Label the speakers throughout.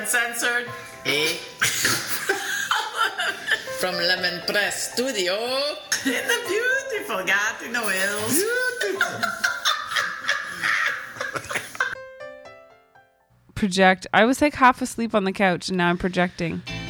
Speaker 1: Uncensored. Eh?
Speaker 2: From Lemon Press Studio.
Speaker 1: In the beautiful Gatineau Hills.
Speaker 3: project. I was like half asleep on the couch and now I'm projecting.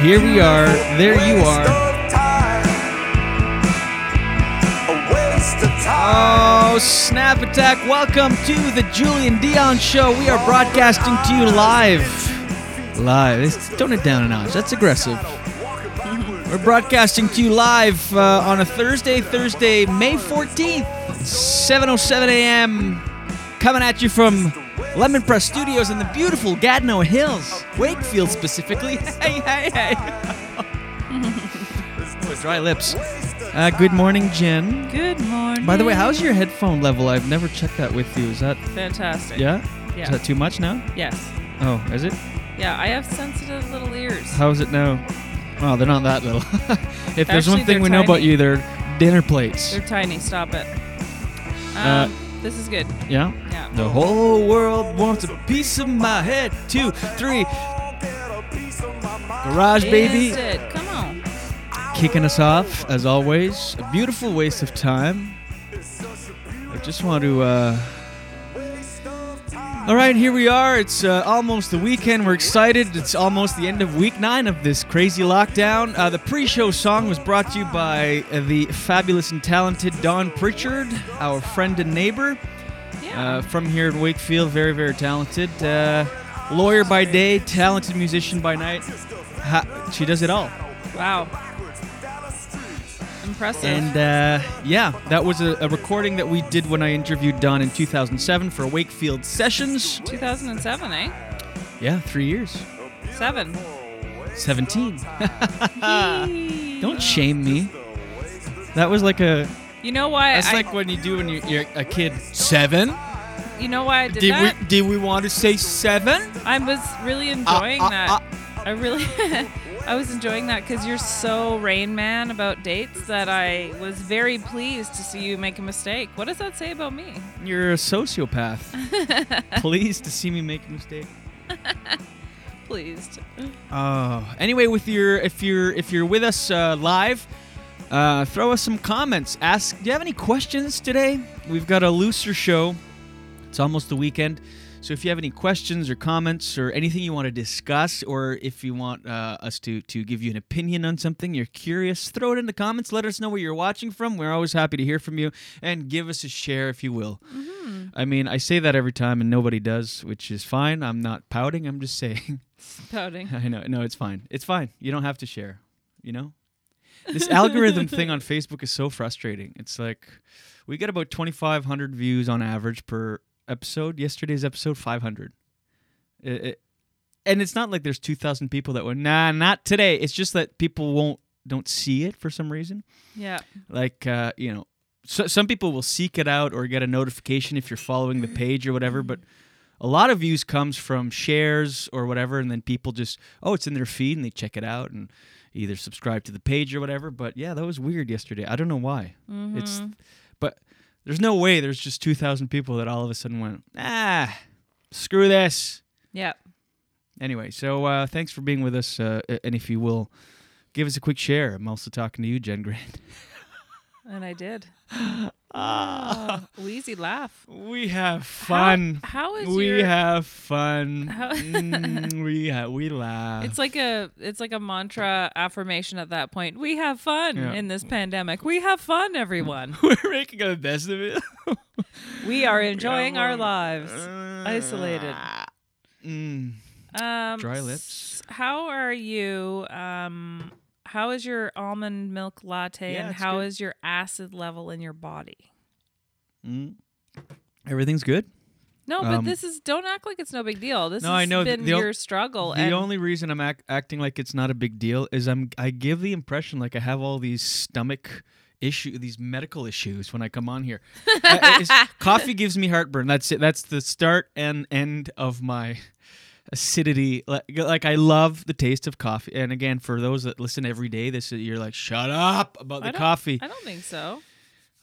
Speaker 4: Here we are. There you are.
Speaker 5: of time. A waste of time.
Speaker 4: Oh, snap attack. Welcome to the Julien Dionne Show. We are broadcasting to you live. Live. Tone it down a notch. That's aggressive. We're broadcasting to you live uh, on a Thursday, Thursday, May 14th, 7.07 a.m. Coming at you from Lemon Press Studios in the beautiful Gatineau Hills. Wakefield specifically. Hey, hey, hey. Oh, dry lips. Uh, good morning, Jen.
Speaker 3: Good morning.
Speaker 4: By the way, how's your headphone level? I've never checked that with you. Is that
Speaker 3: Fantastic.
Speaker 4: yeah?
Speaker 3: Yeah.
Speaker 4: Is that too much now?
Speaker 3: Yes.
Speaker 4: Oh, is it?
Speaker 3: Yeah, I have sensitive little ears.
Speaker 4: How is it now? Oh, they're not that little. if there's one thing we know about you, they're dinner plates.
Speaker 3: They're tiny. Stop it. Um,
Speaker 4: Uh,
Speaker 3: this is good.
Speaker 4: yeah.
Speaker 3: Yeah.
Speaker 4: The whole world wants a piece of my head. Two, three. Garage baby,
Speaker 3: Is it? Come on.
Speaker 4: kicking us off as always. A beautiful waste of time. I just want to. uh All right, here we are. It's uh, almost the weekend. We're excited. It's almost the end of week nine of this crazy lockdown. Uh, the pre-show song was brought to you by uh, the fabulous and talented Don Pritchard, our friend and neighbor uh, from here in Wakefield. Very, very talented. Uh, lawyer by day, talented musician by night. Ha- she does it all.
Speaker 3: wow. Impressive.
Speaker 4: And uh, yeah, that was a, a recording that we did when I interviewed Don in 2007 for Wakefield Sessions.
Speaker 3: 2007, eh?
Speaker 4: Yeah, three years.
Speaker 3: Seven.
Speaker 4: 17. Don't shame me. That was like a.
Speaker 3: You know why
Speaker 4: That's
Speaker 3: I?
Speaker 4: like when you do when you're, you're a kid. Seven?
Speaker 3: you know why I did,
Speaker 4: Did
Speaker 3: that?
Speaker 4: we did we want to say seven?
Speaker 3: I was really enjoying
Speaker 4: uh,
Speaker 3: that.
Speaker 4: uh.
Speaker 3: I really, I was enjoying that because you're so Rain Man about dates that I was very pleased to see you make a mistake. What does that say about me?
Speaker 4: You're a sociopath. Pleased to see me make a mistake.
Speaker 3: Pleased.
Speaker 4: Oh, anyway, with your if you're if you're with us uh, live, uh, throw us some comments. Ask, do you have any questions today? We've got a looser show. It's almost the weekend, So if you have any questions or comments or anything you want to discuss, or if you want uh, us to to give you an opinion on something, you're curious, throw it in the comments. Let us know where you're watching from. We're always happy to hear from you, and give us a share if you will. I mean, I say that every time, and nobody does, which is fine. I'm not pouting. I'm just saying.
Speaker 3: Pouting.
Speaker 4: I know. No, it's fine. It's fine. You don't have to share. You know, this algorithm thing on Facebook is so frustrating. It's like we get about 2,500 views on average per episode. Yesterday's episode 500. It, it, and it's not like there's 2,000 people that went, nah, not today. It's just that people won't don't see it for some reason.
Speaker 3: Yeah.
Speaker 4: Like uh, you know, so, some people will seek it out or get a notification if you're following the page or whatever. But a lot of views comes from shares or whatever, and then people just oh, it's in their feed and they check it out and either subscribe to the page or whatever. But yeah, that was weird yesterday. I don't know why. It's but there's no way there's just two thousand people that all of a sudden went ah, screw this.
Speaker 3: Yeah.
Speaker 4: Anyway, so uh, thanks for being with us, uh, and if you will. Give us a quick share. I'm also talking to you, Jen Grant.
Speaker 3: And I did. Ah, wheezy laugh.
Speaker 4: We have fun.
Speaker 3: how is
Speaker 4: we
Speaker 3: your-
Speaker 4: have fun?
Speaker 3: How-
Speaker 4: Mm, we ha- we laugh.
Speaker 3: It's like a it's like a mantra affirmation at that point. We have fun
Speaker 4: Yeah.
Speaker 3: in this pandemic. We have fun, everyone.
Speaker 4: we're making the best of it.
Speaker 3: we are enjoying our lives. Isolated.
Speaker 4: Mm.
Speaker 3: Um,
Speaker 4: Dry lips.
Speaker 3: How are you? Um, how is your almond milk latte,
Speaker 4: Yeah,
Speaker 3: and how
Speaker 4: good.
Speaker 3: is your acid level in your body?
Speaker 4: Mm. Everything's good.
Speaker 3: No, but
Speaker 4: Um,
Speaker 3: this is don't act like it's no big deal. This
Speaker 4: No,
Speaker 3: has
Speaker 4: I know.
Speaker 3: been
Speaker 4: the,
Speaker 3: your struggle.
Speaker 4: The only reason I'm act- acting like it's not a big deal is I'm I give the impression like I have all these stomach issue, these medical issues when I come on here. I- coffee gives me heartburn. That's it. That's the start and end of my acidity. Like, like I love the taste of coffee. And again, for those that listen every day, this is, you're like, shut up about the
Speaker 3: don't-
Speaker 4: coffee.
Speaker 3: I don't think so.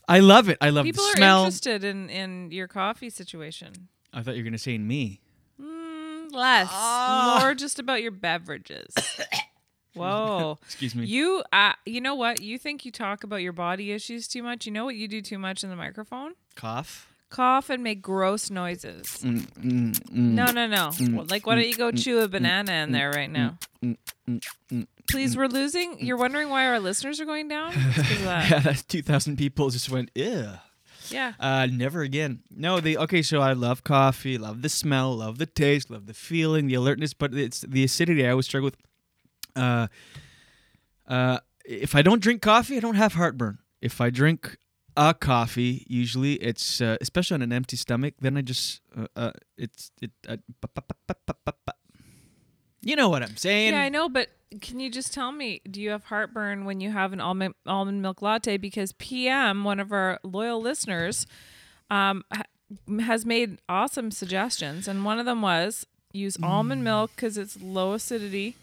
Speaker 4: I love it. I love
Speaker 3: People
Speaker 4: the
Speaker 3: are interested in in your coffee situation.
Speaker 4: I thought you were gonna say in me.
Speaker 3: Mm, less,
Speaker 4: Ah.
Speaker 3: more just about your beverages. Whoa.
Speaker 4: Excuse me.
Speaker 3: You, uh, you know what? You think you talk about your body issues too much. You know what you do too much in the microphone?
Speaker 4: Cough.
Speaker 3: Cough and make gross noises.
Speaker 4: Mm, mm, mm,
Speaker 3: No, no, no.
Speaker 4: mm,
Speaker 3: like, why don't you go
Speaker 4: mm,
Speaker 3: chew a
Speaker 4: mm,
Speaker 3: banana in
Speaker 4: mm,
Speaker 3: there right now?
Speaker 4: mm, mm, mm,
Speaker 3: Please, we're losing. You're wondering why our listeners are going down? It's 'cause of that.
Speaker 4: yeah, that's two thousand people just went, ew.
Speaker 3: Yeah.
Speaker 4: Uh, never again. No, the okay. So I love coffee, love the smell, love the taste, love the feeling, the alertness, but it's the acidity I always struggle with. Uh, uh, if I don't drink coffee, I don't have heartburn. If I drink a coffee, usually it's uh, especially on an empty stomach, then I just uh, uh it's it. Uh. You know what I'm saying?
Speaker 3: Yeah, I know, but can you just tell me, do you have heartburn when you have an almond almond milk latte? Because PM, one of our loyal listeners, um, ha- has made awesome suggestions, and one of them was use almond
Speaker 4: Mm.
Speaker 3: milk because it's low acidity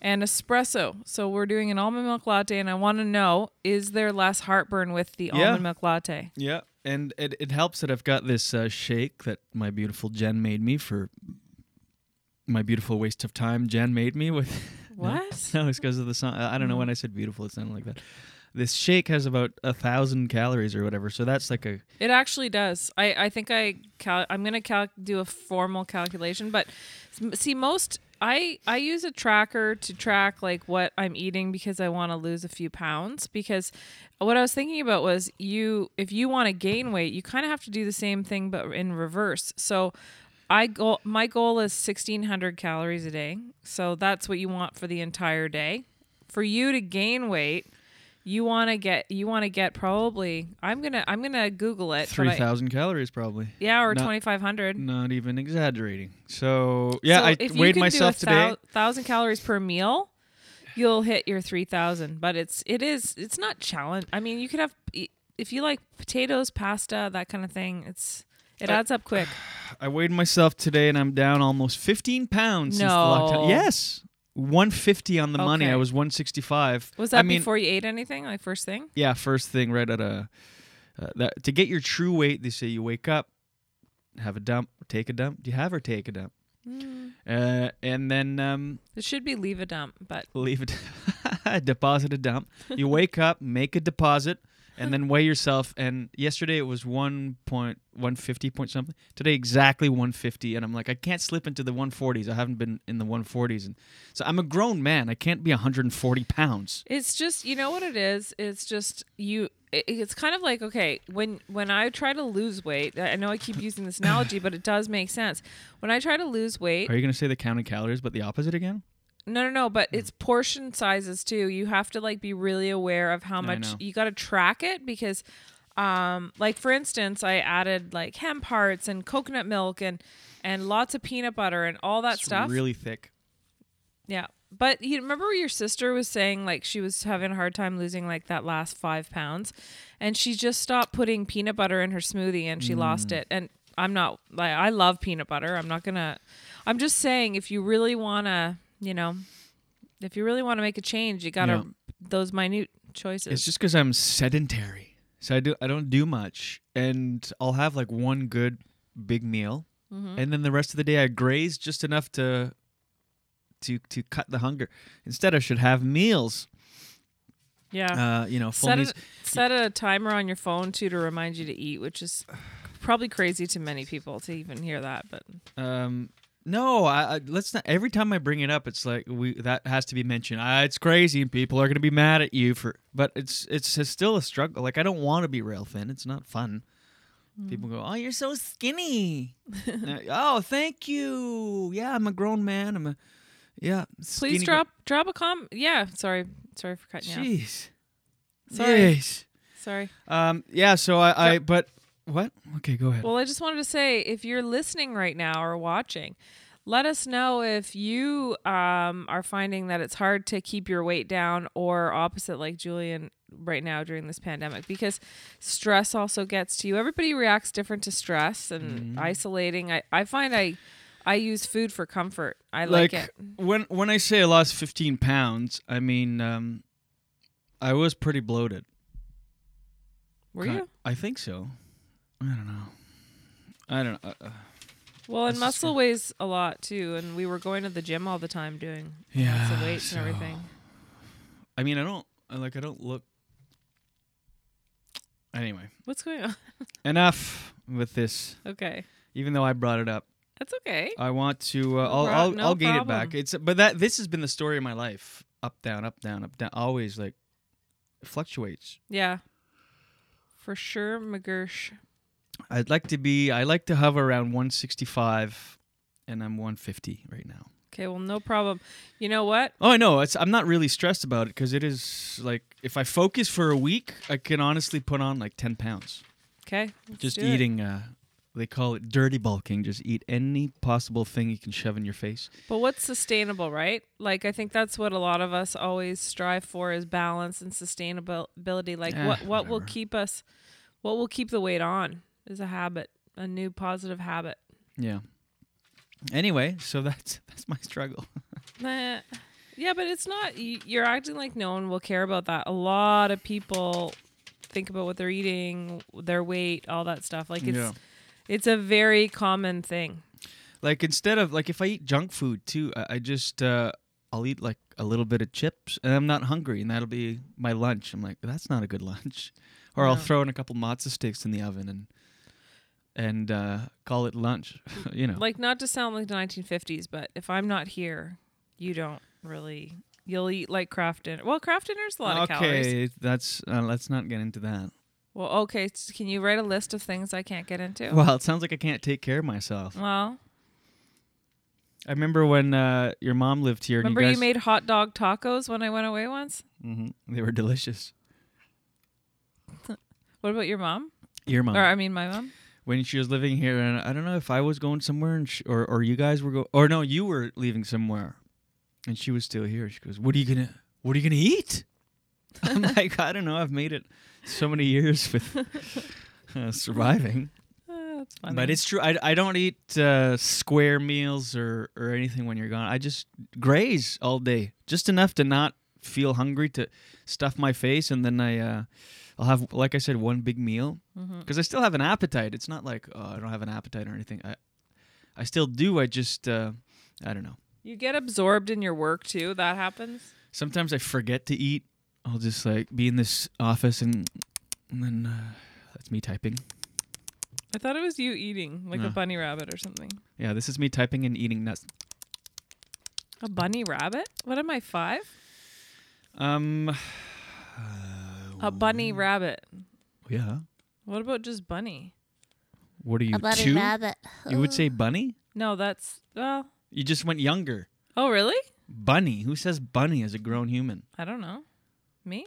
Speaker 3: and espresso. So we're doing an almond milk latte, and I want to know: is there less heartburn with the
Speaker 4: Yeah.
Speaker 3: almond milk latte?
Speaker 4: Yeah, and it, it helps that I've got this uh, shake that my beautiful Jen made me for my beautiful waste of time. Jen made me with.
Speaker 3: What?
Speaker 4: No, it's because of the song. I don't know when I said beautiful, it sounded like that. This shake has about a thousand calories or whatever, so that's like a
Speaker 3: It actually does. I, I think I cal- I'm gonna cal- do a formal calculation, but see most I I use a tracker to track like what I'm eating because I want to lose a few pounds. Because what I was thinking about was you if you want to gain weight, you kind of have to do the same thing but in reverse. So. I go. My goal is sixteen hundred calories a day, so that's what you want for the entire day. For you to gain weight, you want to get you want to get probably i'm gonna i'm gonna google it but
Speaker 4: three
Speaker 3: I-
Speaker 4: thousand calories probably.
Speaker 3: yeah or 2500
Speaker 4: Not even exaggerating. So yeah,
Speaker 3: So
Speaker 4: I weighed myself
Speaker 3: do a
Speaker 4: today.
Speaker 3: thousand calories per meal you'll hit your 3000 but it's it is it's not challenge i mean you could have if you like potatoes pasta that kind of thing it's it adds up quick
Speaker 4: I weighed myself today, and I'm down almost 15 pounds since the lockdown.
Speaker 3: No.
Speaker 4: Yes, 150 on the money.
Speaker 3: Okay.
Speaker 4: I was 165.
Speaker 3: was that
Speaker 4: I mean,
Speaker 3: before you ate anything like first thing
Speaker 4: Yeah, first thing right at a uh, that to get your true weight, they say you wake up, have a dump, take a dump. Do you have or take a dump?
Speaker 3: Mm.
Speaker 4: Uh, and then um,
Speaker 3: it should be leave a dump but
Speaker 4: leave it, deposit a dump. You wake up, make a deposit, and then weigh yourself. And yesterday it was one point one fifty point something. Today exactly one fifty, and I'm like, I can't slip into the one forties. I haven't been in the one forties, and so I'm a grown man. I can't be 140 pounds.
Speaker 3: It's just you know what it is. It's just you. it- It's kind of like okay when when I try to lose weight. I know I keep using this analogy, but it does make sense. When I try to lose weight,
Speaker 4: Are you gonna say the counting calories, but the opposite again?
Speaker 3: No, no, no. But it's portion sizes too. You have to like be really aware of how much
Speaker 4: know.
Speaker 3: you got to track it because, um, like for instance, I added like hemp hearts and coconut milk and and lots of peanut butter and all that
Speaker 4: It's
Speaker 3: stuff.
Speaker 4: really thick.
Speaker 3: Yeah. But you remember your sister was saying like she was having a hard time losing like that last five pounds and she just stopped putting peanut butter in her smoothie and she lost
Speaker 4: Mm.
Speaker 3: it. And I'm not like I love peanut butter. I'm not gonna I'm just saying if you really wanna, you know, if you really want to make a change, you gotta
Speaker 4: Yeah.
Speaker 3: those minute choices.
Speaker 4: It's just because I'm sedentary, so I do I don't do much, and I'll have like one good big meal,
Speaker 3: Mhm.
Speaker 4: and then the rest of the day I graze just enough to to to cut the hunger. Instead, I should have meals.
Speaker 3: yeah.
Speaker 4: Uh, you know, full
Speaker 3: set a, set a timer on your phone too to remind you to eat, which is probably crazy to many people to even hear that, but
Speaker 4: Um, no, I, I let's not. Every time I bring it up, it's like we that has to be mentioned. It's crazy, and people are gonna be mad at you for. But it's it's, it's still a struggle. Like I don't want to be rail thin. It's not fun. People go, "Oh, you're so skinny." Uh, oh, thank you. Yeah, I'm a grown man. I'm a yeah.
Speaker 3: Please
Speaker 4: skinny gr-
Speaker 3: drop drop a com. Yeah, sorry, sorry for cutting you.
Speaker 4: Jeez.
Speaker 3: Sorry.
Speaker 4: Jeez.
Speaker 3: Sorry.
Speaker 4: Um. Yeah. So I. I. But what? Okay. Go ahead.
Speaker 3: Well, I just wanted to say, if you're listening right now or watching, let us know if you um, are finding that it's hard to keep your weight down, or opposite, like Julien right now during this pandemic, because stress also gets to you. Everybody reacts different to stress and
Speaker 4: Mm-hmm.
Speaker 3: isolating. I, I find I I use food for comfort. I like, it.
Speaker 4: when when I say I lost 15 pounds, I mean um, I was pretty bloated.
Speaker 3: Were
Speaker 4: Ki-
Speaker 3: you?
Speaker 4: I think so. I don't know. I don't know. Uh, uh,
Speaker 3: Well, and muscle weighs a lot too, and we were going to the gym all the time doing lots
Speaker 4: Yeah,
Speaker 3: of weights
Speaker 4: so-
Speaker 3: and everything.
Speaker 4: I mean, I don't I like. I don't look. Anyway,
Speaker 3: What's going on?
Speaker 4: enough with this.
Speaker 3: okay,
Speaker 4: Even though I brought it up,
Speaker 3: that's okay.
Speaker 4: I want to. Uh, I'll I'll,
Speaker 3: no
Speaker 4: I'll gain it back. It's but that this has been the story of my life. Up down, up down, up down. Always like fluctuates.
Speaker 3: Yeah, for sure, McGursh.
Speaker 4: I'd like to be. I like to hover around 165, and I'm 150 right now.
Speaker 3: Okay, well, no problem. You know what?
Speaker 4: Oh, I know. It's. I'm not really stressed about it because it is like if I focus for a week, I can honestly put on like 10 pounds.
Speaker 3: Okay,
Speaker 4: Just eating. Uh, they call it dirty bulking. Just eat any possible thing you can shove in your face.
Speaker 3: But what's sustainable, right? Like I think that's what a lot of us always strive for is balance and sustainability. Like
Speaker 4: Eh,
Speaker 3: what what will keep us, what will keep the weight on is a habit, a new positive habit.
Speaker 4: Yeah. Anyway, so that's that's my struggle.
Speaker 3: Yeah, but it's not. You're acting like no one will care about that. A lot of people think about what they're eating, their weight, all that stuff. Like it's
Speaker 4: Yeah.
Speaker 3: it's a very common thing.
Speaker 4: like instead of like if I eat junk food too, I, I just uh, I'll eat like a little bit of chips and I'm not hungry and that'll be my lunch. I'm like that's not a good lunch. Or I'll throw in a couple matzo sticks in the oven and and uh, call it lunch. you know.
Speaker 3: Like not to sound like the 1950s, but if I'm not here, you don't really. You'll eat like Kraft Dinner. Well, Kraft Dinner's a lot of calories.
Speaker 4: okay, that's uh, let's not get into that.
Speaker 3: Well, okay. s- Can you write a list of things I can't get into?
Speaker 4: Well, it sounds like I can't take care of myself.
Speaker 3: Well,
Speaker 4: I remember when uh, your mom lived here.
Speaker 3: remember
Speaker 4: and
Speaker 3: you,
Speaker 4: you,
Speaker 3: made hot dog tacos when I went away once?
Speaker 4: Mhm, They were delicious.
Speaker 3: What about your mom?
Speaker 4: Your mom.
Speaker 3: Or I mean, my mom.
Speaker 4: When she was living here, and I don't know if I was going somewhere, and sh or or you guys were going, or no, you were leaving somewhere, and she was still here. She goes, "What are you gonna What are you gonna eat?" I'm like, I don't know. I've made it so many years with uh, surviving,
Speaker 3: Uh,
Speaker 4: but it's true. I, I don't eat uh, square meals or or anything when you're gone. I just graze all day, just enough to not feel hungry to stuff my face, and then I. Uh, I'll have, like I said, one big meal because I still have an appetite. It's not like oh, I don't have an appetite or anything. I, I still do. I just, uh, I don't know.
Speaker 3: You get absorbed in your work too. That happens.
Speaker 4: Sometimes I forget to eat. I'll just like be in this office and And then uh, that's me typing.
Speaker 3: I thought it was you eating, like
Speaker 4: No.
Speaker 3: a bunny rabbit or something.
Speaker 4: Yeah, this is me typing and eating nuts.
Speaker 3: A bunny rabbit? What am I, five?
Speaker 4: Um,
Speaker 3: A bunny rabbit.
Speaker 4: yeah.
Speaker 3: What about just bunny?
Speaker 4: What are you,
Speaker 6: A bunny
Speaker 4: two?
Speaker 6: rabbit.
Speaker 4: You would say bunny?
Speaker 3: No, that's, well,
Speaker 4: You just went younger.
Speaker 3: oh, really?
Speaker 4: Bunny. Who says bunny as a grown human?
Speaker 3: I don't know. Me?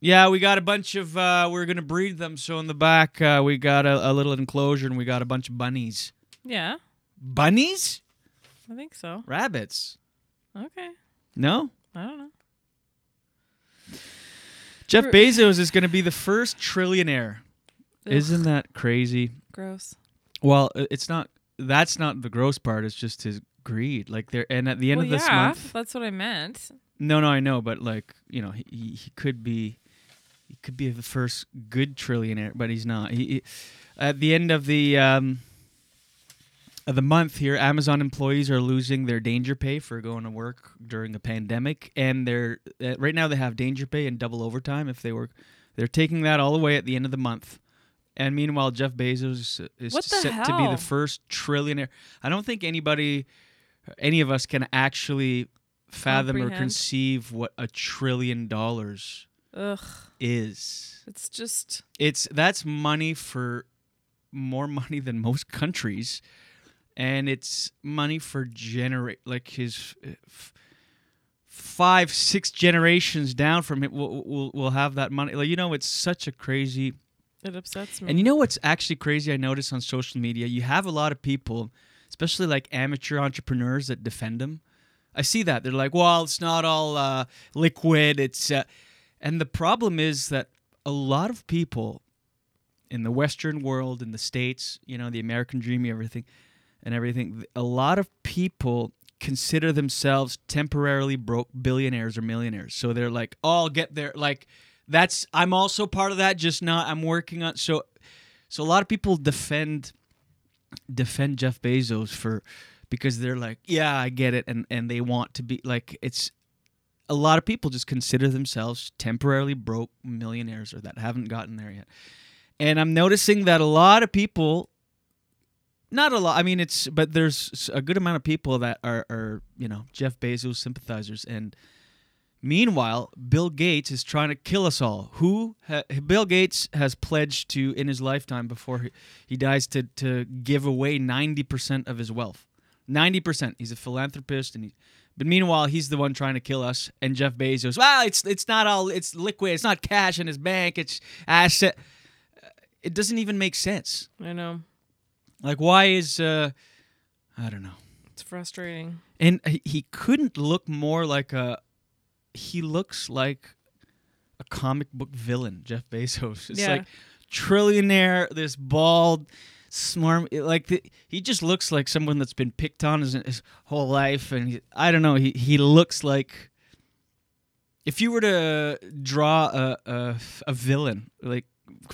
Speaker 4: Yeah, we got a bunch of. uh We're gonna breed them. So in the back, uh, we got a, a little enclosure, and we got a bunch of bunnies.
Speaker 3: Yeah,
Speaker 4: Bunnies?
Speaker 3: I think so.
Speaker 4: Rabbits?
Speaker 3: Okay.
Speaker 4: No.
Speaker 3: I don't know.
Speaker 4: Jeff Bezos is gonna be the first trillionaire.
Speaker 3: Ugh,
Speaker 4: Isn't that crazy?
Speaker 3: gross?
Speaker 4: Well, it's not. That's not the gross part. It's just his greed. Like there, and at the end
Speaker 3: well,
Speaker 4: of this
Speaker 3: yeah,
Speaker 4: month.
Speaker 3: that's what I meant.
Speaker 4: No, no, I know, but like you know, he, he he could be, he could be the first good trillionaire, but he's not. He, he- at the end of the um, of the month here, Amazon employees are losing their danger pay for going to work during a pandemic, and they're uh, right now they have danger pay and double overtime if they work. They're taking that all away at the end of the month. And meanwhile, Jeff Bezos is
Speaker 3: the
Speaker 4: set to be the first trillionaire. I don't think anybody, any of us, can actually fathom or conceive what a trillion dollars
Speaker 3: Ugh,
Speaker 4: is.
Speaker 3: it's just
Speaker 4: It's that's money for more money than most countries, and it's money for generate like his uh, f- five, six generations down from it will will will have that money. Like you know, it's such a crazy.
Speaker 3: it upsets me.
Speaker 4: And you know what's actually crazy? I notice on social media, you have a lot of people, especially like amateur entrepreneurs, that defend him. I see that they're like, "Well, it's not all uh, liquid." It's uh, and the problem is that a lot of people in the Western world, in the states, you know, the American dream, everything, and everything. A lot of people consider themselves temporarily broke billionaires or millionaires. So they're like, "Oh, I'll get there." Like that's I'm also part of that. Just not. I'm working on so. So a lot of people defend defend Jeff Bezos for because they're like, yeah, I get it, and and they want to be like it's. A lot of people just consider themselves temporarily broke millionaires or that haven't gotten there yet. And I'm noticing that a lot of people, not a lot, I mean, it's, but there's a good amount of people that are, are you know, Jeff Bezos sympathizers. And meanwhile, Bill Gates is trying to kill us all. Who, ha, Bill Gates has pledged to, in his lifetime before he, he dies, to, to give away 90% of his wealth. 90%. He's a philanthropist and he, but meanwhile, he's the one trying to kill us. And Jeff Bezos, well, it's it's not all it's liquid. It's not cash in his bank. It's asset. Uh, it doesn't even make sense.
Speaker 3: I know
Speaker 4: Like, why is uh, I don't know.
Speaker 3: it's frustrating.
Speaker 4: And he, he couldn't look more like a. He looks like a comic book villain, Jeff Bezos. It's
Speaker 3: Yeah.
Speaker 4: like trillionaire, this bald, smart. Like the, he just looks like someone that's been picked on his, his whole life, and he, I don't know. He he looks like. If you were to draw a a, a villain, like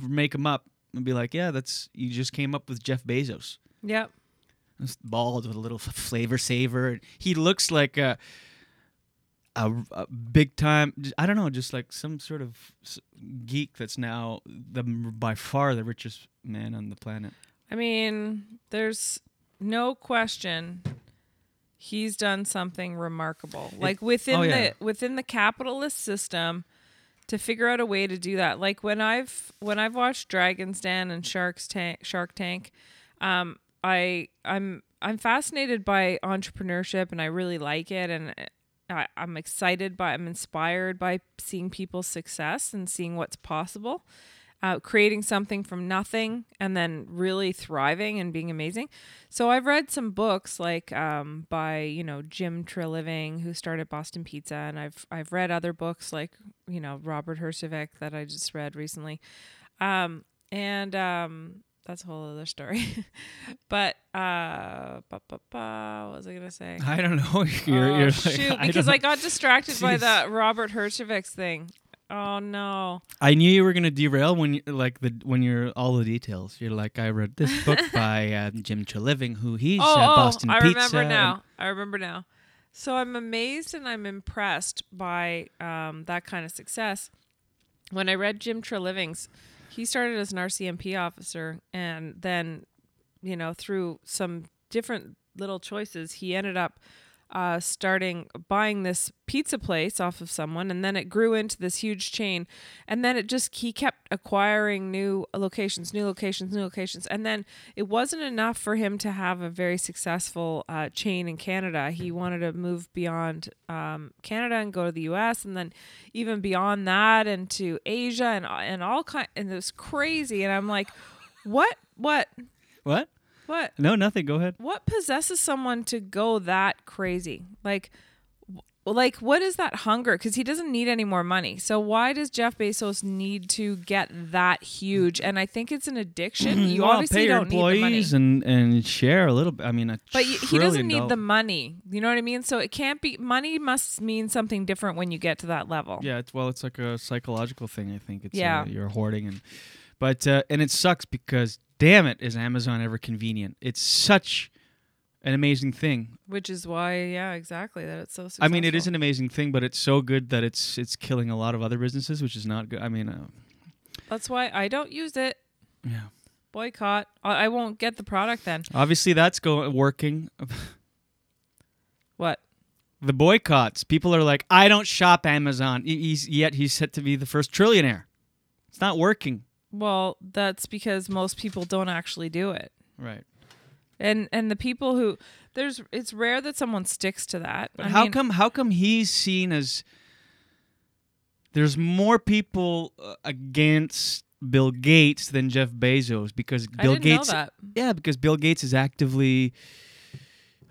Speaker 4: make him up and be like, yeah, that's you just came up with Jeff Bezos.
Speaker 3: Yep.
Speaker 4: Bald with a little flavor saver. He looks like a, a, a big time. I don't know, just like some sort of geek that's now the by far the richest man on the planet.
Speaker 3: I mean, there's no question he's done something remarkable. Like within
Speaker 4: oh, yeah.
Speaker 3: the within the capitalist system to figure out a way to do that. Like when I've when I've watched Dragon's Den and Shark's Tank Shark Tank, um I I'm I'm fascinated by entrepreneurship and I really like it and I, I'm excited by I'm inspired by seeing people's success and seeing what's possible uh, creating something from nothing and then really thriving and being amazing. So I've read some books like um, by you know Jim Treliving who started Boston Pizza, and I've I've read other books like you know Robert Herjavec that I just read recently, um, and um, that's a whole other story. but uh, ba, ba, ba, what was I gonna say?
Speaker 4: I don't know. You're,
Speaker 3: oh,
Speaker 4: you're like,
Speaker 3: shoot,
Speaker 4: I
Speaker 3: because I, got distracted by
Speaker 4: Jeez.
Speaker 3: that Robert Herjavec's thing. Oh no.
Speaker 4: I knew you were gonna derail when you like the when you're all the details. You're like, I read this book by uh, Jim Treliving, who he's
Speaker 3: oh,
Speaker 4: uh,
Speaker 3: oh, I
Speaker 4: Pizza.
Speaker 3: remember now. I remember now. So I'm amazed and I'm impressed by um, that kind of success. when I read Jim Treliving's, he started as an RCMP officer, and then, you know, through some different little choices, he ended up uh, starting buying this pizza place off of someone, and then it grew into this huge chain, and then it just he kept acquiring new locations, new locations, new locations, and then it wasn't enough for him to have a very successful uh, chain in Canada. He wanted to move beyond um, Canada and go to the U.S. and then even beyond that into Asia and and all kind and it was crazy. And I'm like, what, what,
Speaker 4: What?
Speaker 3: What?
Speaker 4: No, nothing. Go ahead.
Speaker 3: what possesses someone to go that crazy like like what is that hunger because he doesn't need any more money so why does jeff bezos need to get that huge and i think it's an addiction you
Speaker 4: Well,
Speaker 3: obviously
Speaker 4: pay your
Speaker 3: don't need the money
Speaker 4: employees and and share a little bit. I mean,
Speaker 3: but he doesn't need the money you know what i mean so it can't be money must mean something different when you get to that level
Speaker 4: Yeah, it's well, it's like a psychological thing. I think it's
Speaker 3: Yeah.
Speaker 4: uh, you're hoarding and, but uh, and it sucks because damn it, is Amazon ever convenient? It's such an amazing thing.
Speaker 3: which is why yeah exactly that it's so successful.
Speaker 4: I mean, it is an amazing thing, but it's so good that it's it's killing a lot of other businesses, which is not good. I mean, uh,
Speaker 3: that's why i don't use it
Speaker 4: yeah.
Speaker 3: boycott i, I won't get the product then
Speaker 4: Obviously, that's going working.
Speaker 3: what
Speaker 4: the boycotts. People are like, I don't shop Amazon. He's yet he's set to be the first trillionaire. It's not working.
Speaker 3: Well, that's because most people don't actually do it.
Speaker 4: Right.
Speaker 3: And and the people who there's it's rare that someone sticks to that.
Speaker 4: But
Speaker 3: I
Speaker 4: how
Speaker 3: mean,
Speaker 4: come how come he's seen as there's more people uh, against Bill Gates than Jeff Bezos because
Speaker 3: I
Speaker 4: Bill Gates
Speaker 3: that.
Speaker 4: Yeah, because Bill Gates is actively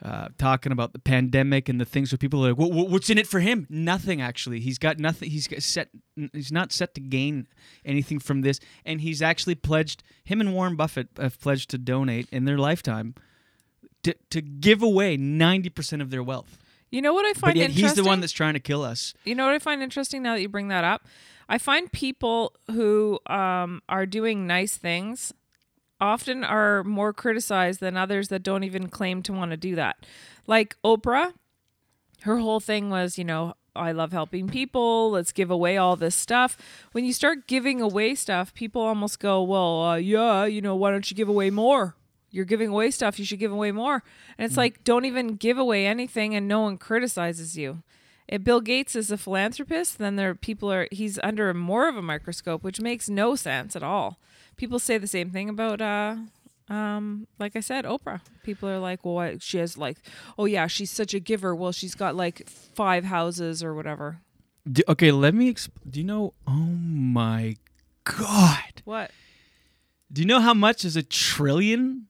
Speaker 4: uh, talking about the pandemic and the things where people are like, "Wha- wha- "What's in it for him?" Nothing actually. He's got nothing. He's got set. He's not set to gain anything from this, and he's actually pledged. Him and Warren Buffett have pledged to donate in their lifetime to to give away ninety percent of their wealth.
Speaker 3: You know what I
Speaker 4: But
Speaker 3: find
Speaker 4: yet he's the one that's trying to kill us.
Speaker 3: You know what I find interesting now that you bring that up? I find people who um, are doing nice things often are more criticized than others that don't even claim to want to do that. Like Oprah, her whole thing was, you know, I love helping people. Let's give away all this stuff. When you start giving away stuff, people almost go, well, uh, yeah, you know, why don't you give away more? You're giving away stuff. You should give away more. And it's like, don't even give away anything and no one criticizes you. If Bill Gates is a philanthropist, then there are people are he's under more of a microscope, which makes no sense at all. People say the same thing about uh um like I said, Oprah. People are like, well, what, she has like, oh yeah, she's such a giver. Well, she's got like five houses or whatever.
Speaker 4: Do, okay, let me. Exp- do you know? Oh my god!
Speaker 3: What?
Speaker 4: Do you know how much is a trillion?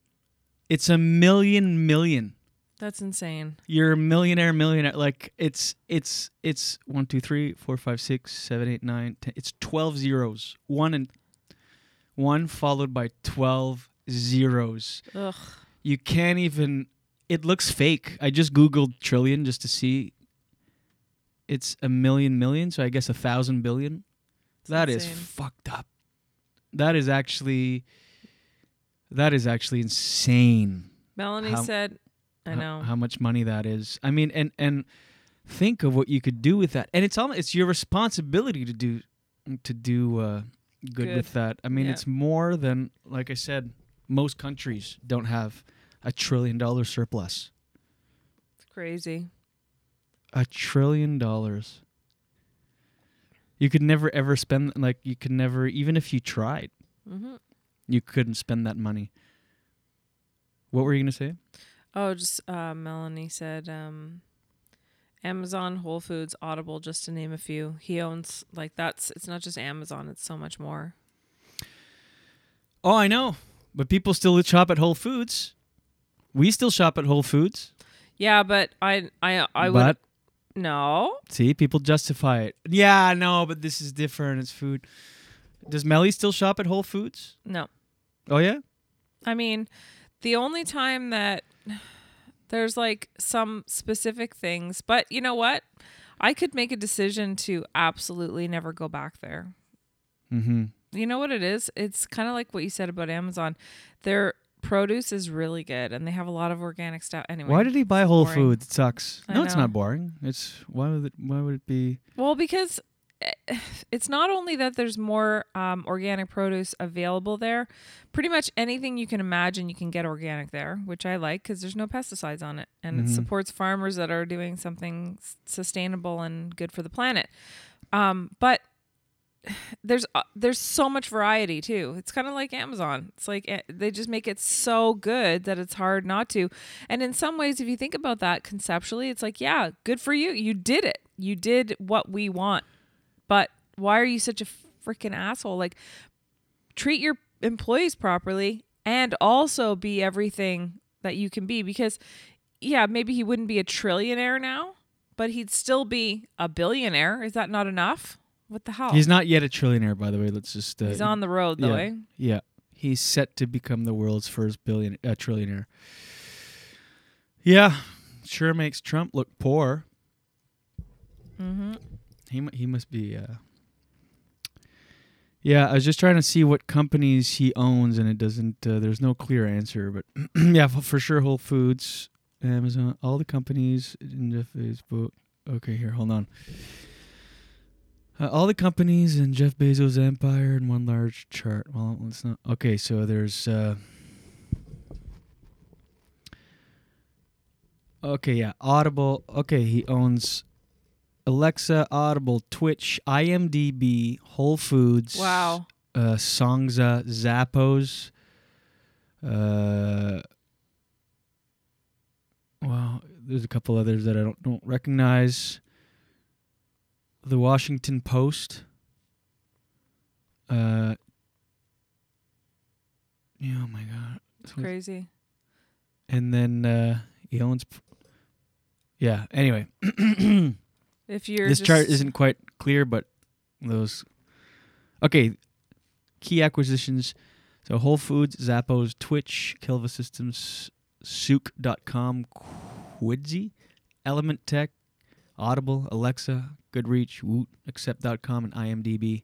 Speaker 4: It's a million million.
Speaker 3: That's insane.
Speaker 4: You're a millionaire, millionaire. Like it's it's it's one, two, three, four, five, six, seven, eight, nine, ten. It's twelve zeros. One and one followed by twelve zeros.
Speaker 3: Ugh.
Speaker 4: You can't even. It looks fake. I just googled trillion just to see. It's a million million, so I guess a thousand billion. That is
Speaker 3: insane.
Speaker 4: fucked up. That is actually. That is actually insane.
Speaker 3: Melanie
Speaker 4: How-
Speaker 3: said, I
Speaker 4: how-
Speaker 3: know.
Speaker 4: how much money that is. I mean, and and think of what you could do with that. And it's all it's your responsibility to do to do uh, good,
Speaker 3: Good.
Speaker 4: with that. I mean,
Speaker 3: Yeah.
Speaker 4: it's more than like I said. Most countries don't have a trillion dollar surplus.
Speaker 3: It's crazy.
Speaker 4: A trillion dollars. You could never ever spend like you could never even if you tried.
Speaker 3: hmm
Speaker 4: You couldn't spend that money. What were you gonna say?
Speaker 3: Oh, just uh, Melanie said um, Amazon, Whole Foods, Audible, just to name a few. He owns like that's. It's not just Amazon. It's so much more.
Speaker 4: Oh, I know. But people still shop at Whole Foods. We still shop at Whole Foods.
Speaker 3: Yeah, but I I I would no.
Speaker 4: see, people justify it. Yeah, no, but this is different. It's food. Does Melly still shop at Whole Foods?
Speaker 3: No.
Speaker 4: Oh yeah.
Speaker 3: I mean, the only time that there's like some specific things, but you know what? I could make a decision to absolutely never go back there.
Speaker 4: Mm-hmm.
Speaker 3: You know what it is? It's kind of like what you said about Amazon. Their produce is really good and they have a lot of organic stuff. Anyway.
Speaker 4: Why did he buy Whole
Speaker 3: boring.
Speaker 4: Foods? It sucks.
Speaker 3: I
Speaker 4: no, it's not boring. It's why would it? Why would it be?
Speaker 3: Well, because it's not only that there's more um, organic produce available there. Pretty much anything you can imagine, you can get organic there, which I like because there's no pesticides on it, and it
Speaker 4: Mhm.
Speaker 3: supports farmers that are doing something s- sustainable and good for the planet. Um, but there's uh, there's so much variety too. It's kind of like Amazon. It's like eh, they just make it so good that it's hard not to. And in some ways, if you think about that conceptually, it's like, yeah, good for you. You did it. You did what we want. But why are you such a freaking asshole? Like, treat your employees properly and also be everything that you can be. Because, yeah, maybe he wouldn't be a trillionaire now, but he'd still be a billionaire. Is that not enough? What the hell?
Speaker 4: He's not yet a trillionaire, by the way. Let's just. Uh,
Speaker 3: He's on the road, though,
Speaker 4: yeah,
Speaker 3: eh?
Speaker 4: Yeah, he's set to become the world's first billion uh, trillionaire. Yeah, sure makes Trump look poor.
Speaker 3: Mm-hmm.
Speaker 4: He he must be. Uh... Yeah, I was just trying to see what companies he owns, and it doesn't. Uh, there's no clear answer, but yeah, for, sure, Whole Foods, Amazon, all the companies in Jeff Facebook. Okay, here, hold on. Uh, all the companies in Jeff Bezos' empire in one large chart. Well, it's not. Okay, so there's. Uh, okay, yeah, Audible. Okay, he owns Alexa, Audible, Twitch, IMDb, Whole Foods.
Speaker 3: Wow.
Speaker 4: Uh, Songza, Zappos. Uh, well, there's a couple others that I don't don't recognize. The Washington Post. Uh. Yeah, oh my god.
Speaker 3: It's crazy.
Speaker 4: And then uh, he owns. Yeah. Anyway.
Speaker 3: If you're
Speaker 4: this chart isn't quite clear, but those. Okay. Key acquisitions. So Whole Foods, Zappos, Twitch, Kiva Systems, Souq.com, Quidsi, Element Tech, Audible, Alexa, Goodreads, Woot, Accept.com, and IMDb.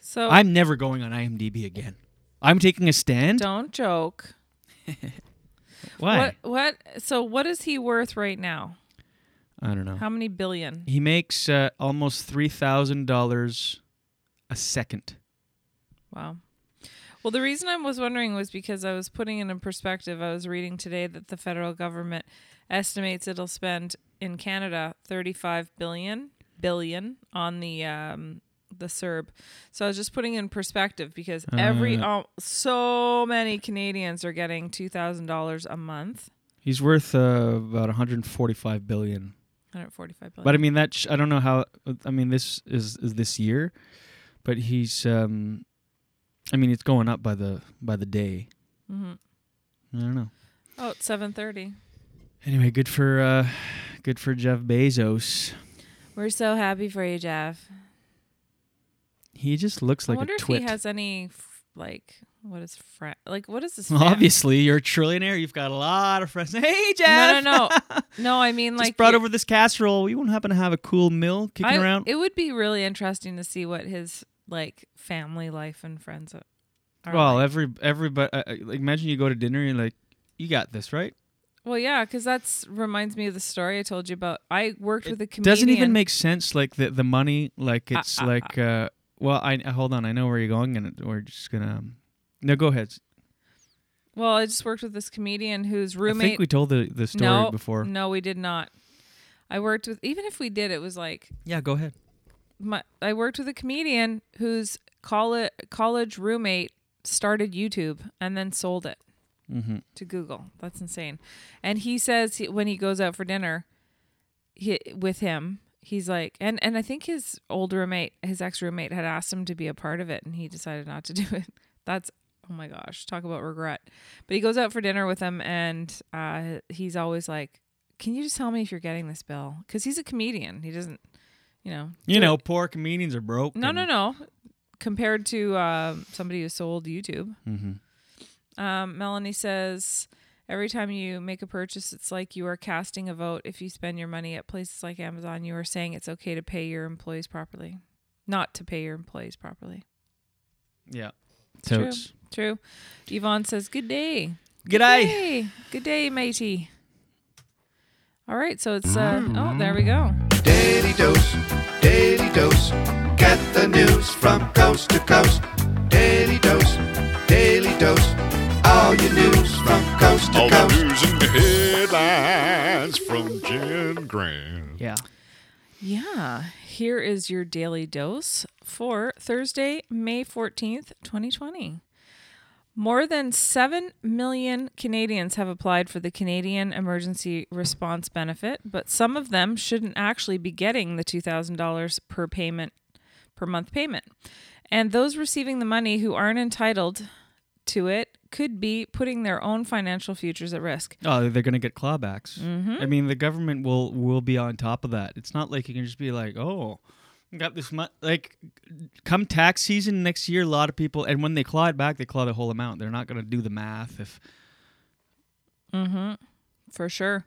Speaker 3: So
Speaker 4: I'm never going on IMDb again. I'm taking a stand.
Speaker 3: Don't joke.
Speaker 4: Why?
Speaker 3: What? What? So what is he worth right now?
Speaker 4: I don't know.
Speaker 3: How many billion?
Speaker 4: He makes uh, almost three thousand dollars a second.
Speaker 3: Wow. Well, the reason I was wondering was because I was putting it in perspective. I was reading today that the federal government estimates it'll spend in Canada 35 billion billion on the um the CERB. So I was just putting in perspective because every
Speaker 4: Uh.
Speaker 3: oh, so many Canadians are getting $2,000 a month.
Speaker 4: He's worth uh, about 145 billion.
Speaker 3: 145 billion.
Speaker 4: But I mean that sh- I don't know how. I mean this is is this year, but he's. um I mean it's going up by the by the day.
Speaker 3: Mhm.
Speaker 4: I don't know.
Speaker 3: Oh, it's 7:30.
Speaker 4: Anyway, good for uh good for Jeff Bezos.
Speaker 3: We're so happy for you, Jeff.
Speaker 4: He just looks like
Speaker 3: I wonder
Speaker 4: a
Speaker 3: if he has any f- like what is fr- like what is this?
Speaker 4: Well, obviously, you're a trillionaire. You've got a lot of friends. Hey, Jeff.
Speaker 3: No, no, no, no. I mean, like,
Speaker 4: Just
Speaker 3: brought
Speaker 4: over this casserole. You won't happen to have a cool meal kicking
Speaker 3: I-
Speaker 4: around?
Speaker 3: It would be really interesting to see what his like family life and friends are.
Speaker 4: well,
Speaker 3: like.
Speaker 4: every everybody. Uh, uh, like, imagine you go to dinner and you're like, you got this, right?
Speaker 3: well, yeah, because that's reminds me of the story I told you about. I worked with a comedian.
Speaker 4: Doesn't even make sense. Like the the money. Like it's
Speaker 3: uh,
Speaker 4: like. uh Well, I hold on. I know where you're going, and we're just gonna. Um, no, go ahead.
Speaker 3: Well, I just worked with this comedian whose roommate.
Speaker 4: I think we told the the story
Speaker 3: no,
Speaker 4: before.
Speaker 3: No, we did not. I worked with even if we did, it was like
Speaker 4: Yeah, go ahead.
Speaker 3: my I worked with a comedian whose college college roommate started YouTube and then sold it
Speaker 4: Mhm.
Speaker 3: to Google. That's insane. And he says he, when he goes out for dinner, he, with him, he's like, and and I think his old roommate, his ex roommate, had asked him to be a part of it, and he decided not to do it. That's oh my gosh, talk about regret. But he goes out for dinner with him, and uh, he's always like, "Can you just tell me if you're getting this bill?" Because he's a comedian. He doesn't, you know.
Speaker 4: You know,
Speaker 3: it-
Speaker 4: poor comedians are broke.
Speaker 3: no, no, no. Compared to um somebody who sold YouTube.
Speaker 4: Mhm.
Speaker 3: Um, Melanie says, every time you make a purchase, it's like you are casting a vote. If you spend your money at places like Amazon, you are saying it's okay to pay your employees properly, not to pay your employees properly.
Speaker 4: Yeah.
Speaker 3: It's true.
Speaker 4: Totes.
Speaker 3: True. Yvonne says, good day.
Speaker 4: G'day.
Speaker 3: day. Good day, matey. All right, so it's uh oh, there we go.
Speaker 7: Daily dose, daily dose, Get the news from coast to coast. Daily dose, daily dose. All your news from coast to coast.
Speaker 8: All the
Speaker 7: coast.
Speaker 8: news and the headlines from Jen Grant.
Speaker 4: Yeah.
Speaker 3: Yeah. Here is your daily dose for Thursday, May 14th, 2020. More than 7 million Canadians have applied for the Canadian Emergency Response Benefit, but some of them shouldn't actually be getting the $2,000 per payment per month payment. And those receiving the money who aren't entitled to it could be putting their own financial futures at risk.
Speaker 4: Oh, they're gonna get clawbacks.
Speaker 3: Mhm.
Speaker 4: I mean, the government will will be on top of that. It's not like you can just be like, oh, got this money. Like, come tax season next year, a lot of people, and when they claw it back, they claw the whole amount. They're not gonna do the math if.
Speaker 3: Mm-hmm. For sure.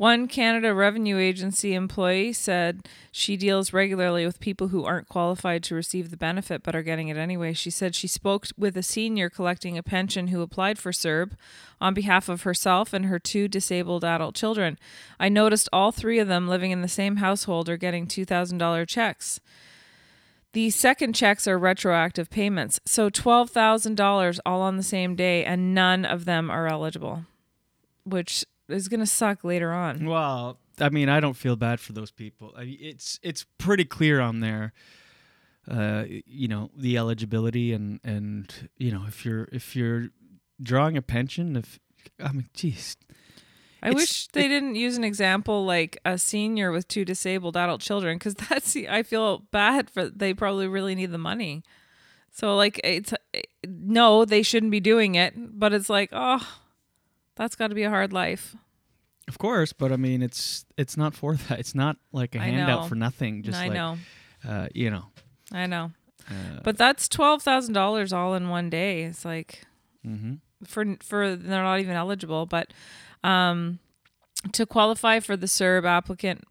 Speaker 3: One Canada Revenue Agency employee said she deals regularly with people who aren't qualified to receive the benefit but are getting it anyway. She said she spoke with a senior collecting a pension who applied for CERB on behalf of herself and her two disabled adult children. I noticed all three of them living in the same household are getting $2,000 checks. The second checks are retroactive payments, so $12,000 all on the same day, and none of them are eligible, which is going to suck later on.
Speaker 4: Well, I mean, I don't feel bad for those people. I, it's it's pretty clear on there. Uh, you know the eligibility and and you know if you're if you're drawing a pension if I mean geez
Speaker 3: I
Speaker 4: It's-
Speaker 3: wish they didn't use an example like a senior with two disabled adult children because that's I feel bad for they probably really need the money. So like it's no, they shouldn't be doing it, but it's like oh, that's got to be a hard life.
Speaker 4: Of course, but I mean, it's it's not for that. It's not like a
Speaker 3: I
Speaker 4: handout
Speaker 3: know.
Speaker 4: for nothing. Just
Speaker 3: I
Speaker 4: like,
Speaker 3: know.
Speaker 4: Uh, you know.
Speaker 3: I know,
Speaker 4: Uh,
Speaker 3: but that's twelve thousand dollars all in one day. It's like
Speaker 4: Mhm.
Speaker 3: for for they're not even eligible. But um, to qualify for the CERB applicant,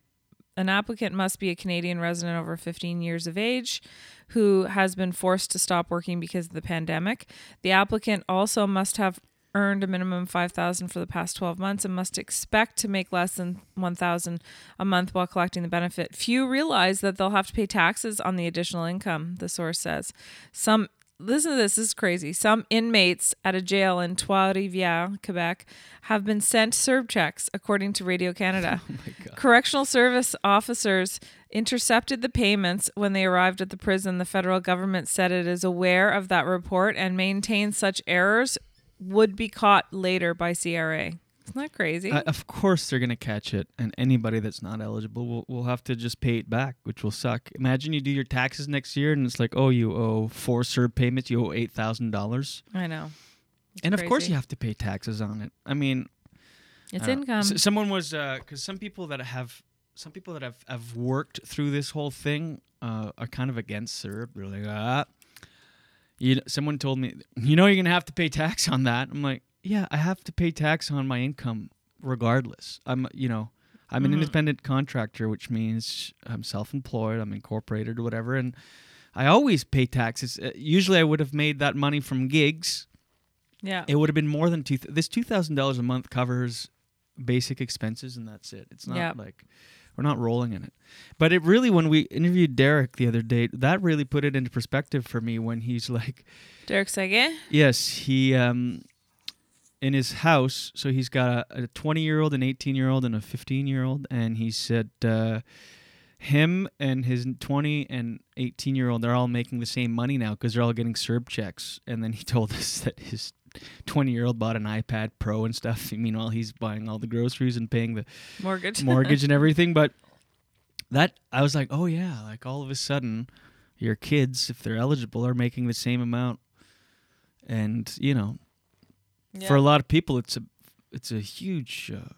Speaker 3: an applicant must be a Canadian resident over 15 years of age who has been forced to stop working because of the pandemic. The applicant also must have earned a minimum of 5000 for the past 12 months and must expect to make less than 1000 a month while collecting the benefit. Few realize that they'll have to pay taxes on the additional income, the source says. Some listen to this, this is crazy. Some inmates at a jail in Trois-Rivières, Quebec, have been sent CERB checks, according to Radio Canada. Oh Correctional service officers intercepted the payments when they arrived at the prison. The federal government said it is aware of that report and maintains such errors would be caught later by CRA. Isn't that crazy?
Speaker 4: Uh, of course, they're gonna catch it, and anybody that's not eligible will will have to just pay it back, which will suck. Imagine you do your taxes next year, and it's like, oh, you owe four CERB payments, you owe eight thousand dollars,
Speaker 3: I know. It's
Speaker 4: and of course you have to pay taxes on it. I mean,
Speaker 3: It's
Speaker 4: I
Speaker 3: income.
Speaker 4: S- someone was because some people that have some people that have have worked through this whole thing uh, are kind of against CERB. They're like, ah, you. Someone told me, you know, you're gonna have to pay tax on that. I'm like, yeah, I have to pay tax on my income regardless. I'm, you know, I'm an
Speaker 3: Mhm.
Speaker 4: independent contractor, which means I'm self-employed. I'm incorporated or whatever, and I always pay taxes. Uh, usually, I would have made that money from gigs.
Speaker 3: Yeah.
Speaker 4: It would have been more than two. Th- this two thousand dollars a month covers basic expenses, and that's it. It's not
Speaker 3: Yeah.
Speaker 4: like we're not rolling in it. But it really, when we interviewed Derek the other day, that really put it into perspective for me. When he's like,
Speaker 3: Derek Sege?
Speaker 4: yes, he um, in his house. So he's got a twenty year old, an eighteen year old, and a fifteen year old, and he said. Uh, him and his 20 and 18 year old they're all making the same money now because they're all getting CERB checks and then he told us that his 20 year old bought an ipad pro and stuff. Meanwhile he's buying all the groceries and paying the
Speaker 3: Mortgage.
Speaker 4: mortgage and everything. But that i was like oh yeah like all of a sudden your kids if they're eligible are making the same amount. And you know for a lot of people it's a it's a huge uh,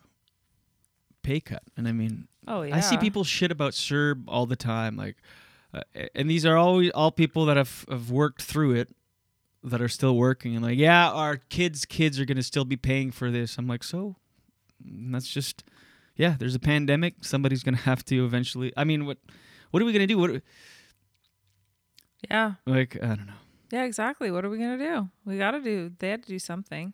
Speaker 4: pay cut. And i mean
Speaker 3: Oh, yeah
Speaker 4: I see people shit about CERB all the time, like, uh, and these are always all people that have have worked through it, that are still working, and like, yeah, our kids' kids are gonna still be paying for this. I'm like, so, that's just, yeah. There's a pandemic. Somebody's gonna have to eventually. I mean, what, what are we gonna do? What,
Speaker 3: Yeah.
Speaker 4: like, I don't know.
Speaker 3: Yeah, exactly. What are we gonna do? We got to do. They had to do something.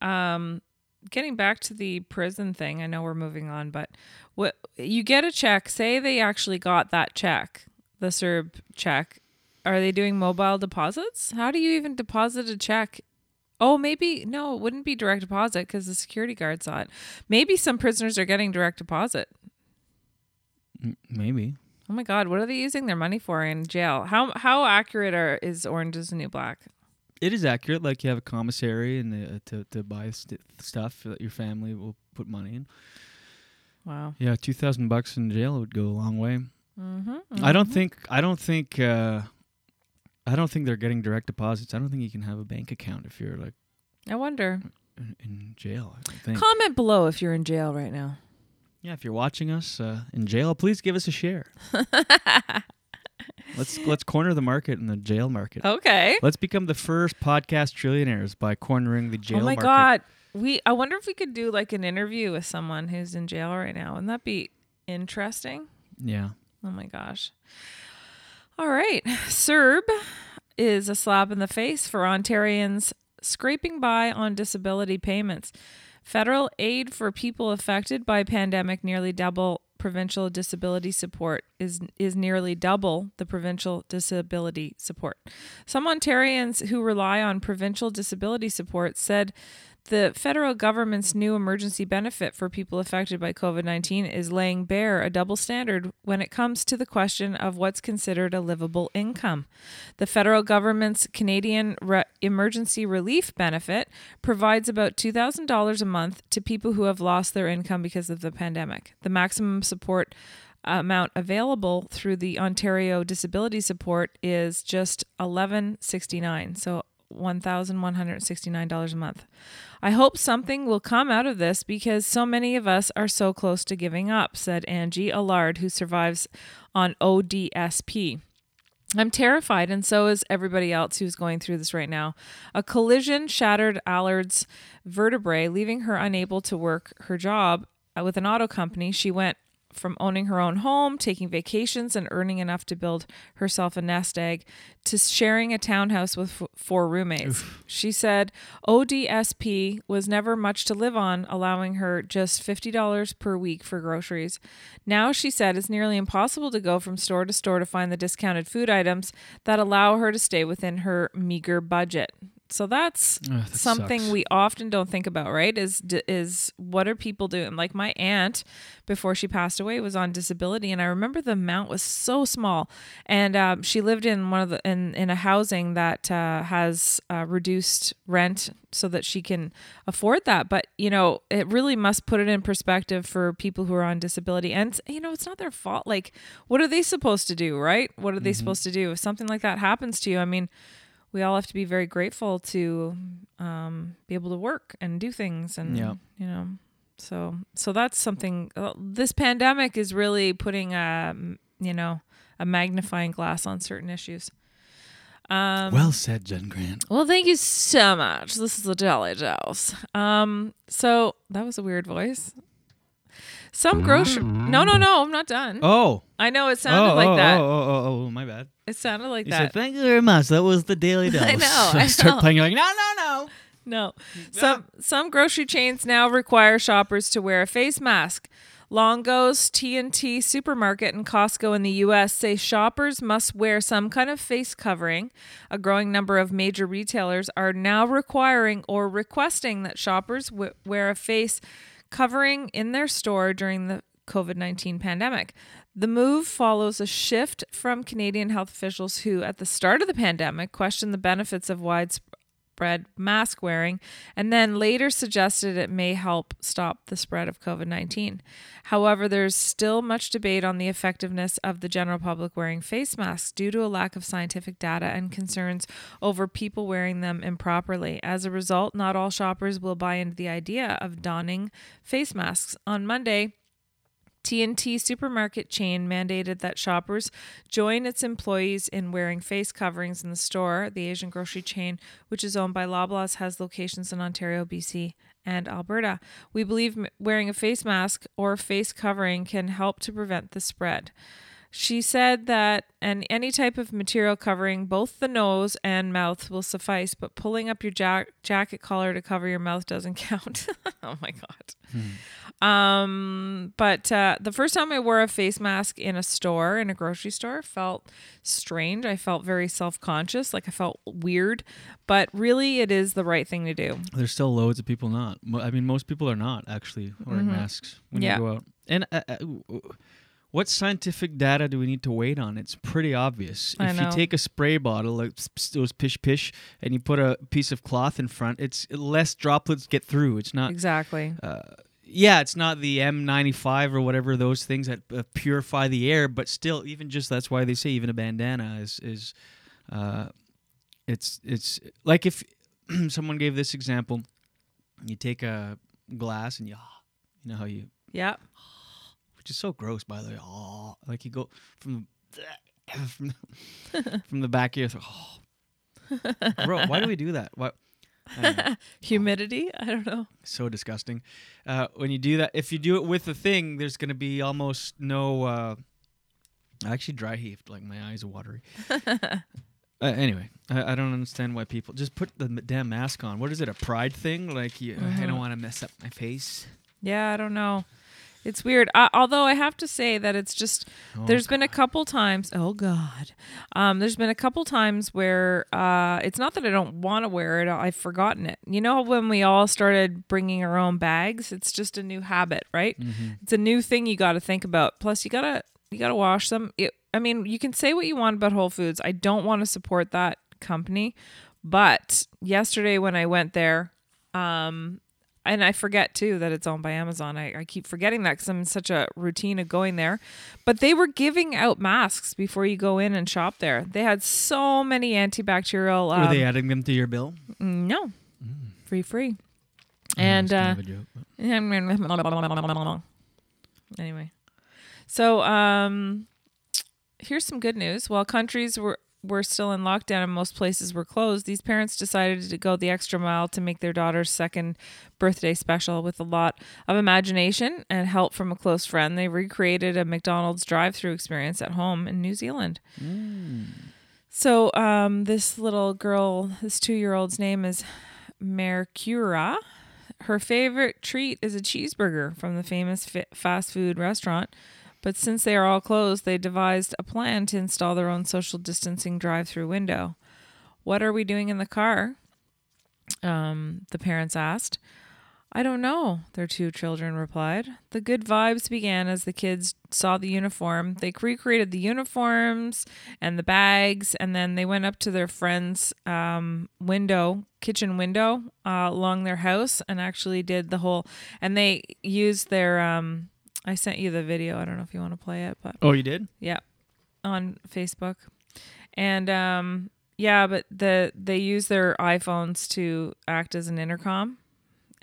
Speaker 3: Um, getting back to the prison thing. I know we're moving on, but what you get a check. Say they actually got that check. the CERB check. Are they doing mobile deposits? How do you even deposit a check? Oh, maybe no, it wouldn't be direct deposit because the security guard saw it. Maybe some prisoners are getting direct deposit.
Speaker 4: M- Maybe.
Speaker 3: Oh my God, what are they using their money for in jail? How how accurate are is Orange is the New Black?
Speaker 4: It is accurate. Like you have a commissary and uh, to to buy st- stuff that your family will put money in.
Speaker 3: Wow.
Speaker 4: Yeah, two thousand bucks in jail would go a long way.
Speaker 3: Mm-hmm,
Speaker 4: I don't think. I don't think. Uh, I don't think they're getting direct deposits. I don't think you can have a bank account if you're like
Speaker 3: I wonder.
Speaker 4: in, in jail. I think.
Speaker 3: Comment below if you're in jail right now.
Speaker 4: yeah, if you're watching us uh, in jail, please give us a share. let's let's corner the market in the jail market.
Speaker 3: Okay.
Speaker 4: Let's become the first podcast trillionaires by cornering the jail market.
Speaker 3: oh my
Speaker 4: market.
Speaker 3: God. We I wonder if we could do like an interview with someone who's in jail right now. Wouldn't that be interesting?
Speaker 4: Yeah.
Speaker 3: Oh my gosh. All right. CERB is a slap in the face for Ontarians scraping by on disability payments. Federal aid for people affected by pandemic nearly double provincial disability support is is nearly double the provincial disability support. Some Ontarians who rely on provincial disability support said the federal government's new emergency benefit for people affected by COVID 19 is laying bare a double standard when it comes to the question of what's considered a livable income. The federal government's Canadian Re- Emergency Relief Benefit provides about $2,000 a month to people who have lost their income because of the pandemic. The maximum support amount available through the Ontario Disability Support is just 1169 so $1,169 a month. I hope something will come out of this because so many of us are so close to giving up, said Angie Allard, who survives on ODSP. I'm terrified, and so is everybody else who's going through this right now. A collision shattered Allard's vertebrae, leaving her unable to work her job with an auto company. She went from owning her own home, taking vacations, and earning enough to build herself a nest egg to sharing a townhouse with f- four roommates. She said ODSP was never much to live on, allowing her just $50 per week for groceries. Now, she said it's nearly impossible to go from store to store to find the discounted food items that allow her to stay within her meager budget. So that's
Speaker 4: Ugh, that
Speaker 3: something
Speaker 4: sucks.
Speaker 3: we often don't think about, right? Is is what are people doing? Like my aunt, before she passed away, was on disability, and I remember the amount was so small, and um, she lived in one of the in in a housing that uh, has uh, reduced rent so that she can afford that. But you know, it really must put it in perspective for people who are on disability, and you know, it's not their fault. Like, what are they supposed to do, right? What are they supposed to do if something like that happens to you? I mean we all have to be very grateful to um, be able to work and do things and
Speaker 4: Yeah.
Speaker 3: you know so so that's something uh, this pandemic is really putting a you know a magnifying glass on certain issues um
Speaker 4: well said, Jen Grant.
Speaker 3: well thank you so much this is the daily dose um so that was a weird voice some grocery no no no i'm not done
Speaker 4: Oh.
Speaker 3: i know it sounded
Speaker 4: oh,
Speaker 3: like
Speaker 4: oh,
Speaker 3: that
Speaker 4: Oh, oh, oh, oh, my bad.
Speaker 3: It sounded like
Speaker 4: You
Speaker 3: that
Speaker 4: said, thank you very much. That was the daily dose.
Speaker 3: I know, I
Speaker 4: start
Speaker 3: know.
Speaker 4: playing. You're like, no, no, no.
Speaker 3: No. Some some grocery chains now require shoppers to wear a face mask. Longo's, T&T Supermarket, and Costco in the US say shoppers must wear some kind of face covering. A growing number of major retailers are now requiring or requesting that shoppers w- wear a face covering in their store during the COVID 19 pandemic. The move follows a shift from Canadian health officials who, at the start of the pandemic, questioned the benefits of widespread mask wearing and then later suggested it may help stop the spread of COVID 19. However, there's still much debate on the effectiveness of the general public wearing face masks due to a lack of scientific data and concerns over people wearing them improperly. As a result, not all shoppers will buy into the idea of donning face masks. On Monday, T&T supermarket chain mandated that shoppers join its employees in wearing face coverings in the store. The Asian grocery chain, which is owned by Loblaws, has locations in Ontario, BC, and Alberta. We believe wearing a face mask or face covering can help to prevent the spread. She said that and any type of material covering both the nose and mouth will suffice, but pulling up your jack- jacket collar to cover your mouth doesn't count. oh my god. Hmm. Um, but uh, the first time I wore a face mask in a store, in a grocery store, felt strange. I felt very self conscious, like I felt weird. But really, it is the right thing to do.
Speaker 4: There's still loads of people not. I mean, most people are not actually wearing
Speaker 3: Mhm.
Speaker 4: masks when
Speaker 3: Yeah.
Speaker 4: you go out. And uh, uh, what scientific data do we need to wait on? It's pretty obvious.
Speaker 3: I
Speaker 4: if
Speaker 3: know.
Speaker 4: you take a spray bottle, like those pish pish, and you put a piece of cloth in front, it's less droplets get through. It's not
Speaker 3: Exactly.
Speaker 4: Uh, yeah, it's not the N95 or whatever those things that uh, purify the air, but still, even just that's why they say even a bandana is is, uh, it's it's like if someone gave this example, you take a glass and you, you know how you,
Speaker 3: Yeah.
Speaker 4: which is so gross by the way, oh, like you go from the, from the, from the back of your throat, oh. Bro, why do we do that? Why? I.
Speaker 3: Humidity? I don't know.
Speaker 4: so disgusting. Uh, when you do that, if you do it with the thing, there's gonna be almost no. Uh, I actually dry heaved, like my eyes are watery. uh, anyway, I, I don't understand why people just put the damn mask on. What is it? A pride thing? Like you, I
Speaker 3: Mhm.
Speaker 4: don't want to mess up my face.
Speaker 3: Yeah, I don't know. It's weird. Uh, although I have to say that it's just
Speaker 4: Oh,
Speaker 3: there's been a couple times. Oh God, um, there's been a couple times where uh, it's not that I don't want to wear it. I've forgotten it. You know when we all started bringing our own bags? It's just a new habit, right?
Speaker 4: Mhm.
Speaker 3: It's a new thing you got to think about. Plus, you gotta you gotta wash them. It, I mean, you can say what you want about Whole Foods. I don't want to support that company, but yesterday when I went there, um, and I forget too that it's owned by Amazon. I, I keep forgetting that because I'm in such a routine of going there. But they were giving out masks before you go in and shop there. They had so many antibacterial. Um,
Speaker 4: Were they adding them to your bill?
Speaker 3: No, free, free.
Speaker 4: I
Speaker 3: And
Speaker 4: it's kind of a
Speaker 3: uh, anyway, so um, here's some good news. While countries were were still in lockdown and most places were closed, these parents decided to go the extra mile to make their daughter's second birthday special with a lot of imagination and help from a close friend. They recreated a McDonald's drive-through experience at home in New Zealand. So um, this little girl, this two-year-old's name is Mercura. Her favorite treat is a cheeseburger from the famous fi- fast food restaurant. But since they are all closed, they devised a plan to install their own social distancing drive-through window. What are we doing in the car? Um, the parents asked. I don't know, their two children replied. The good vibes began as the kids saw the uniform. They recreated the uniforms and the bags, and then they went up to their friend's um, window, kitchen window, uh, along their house, and actually did the whole. And they used their. Um, I sent you the video. I don't know if you want to play it, but
Speaker 4: Oh, you did?
Speaker 3: yeah, on Facebook, and um, yeah, but the they used their iPhones to act as an intercom,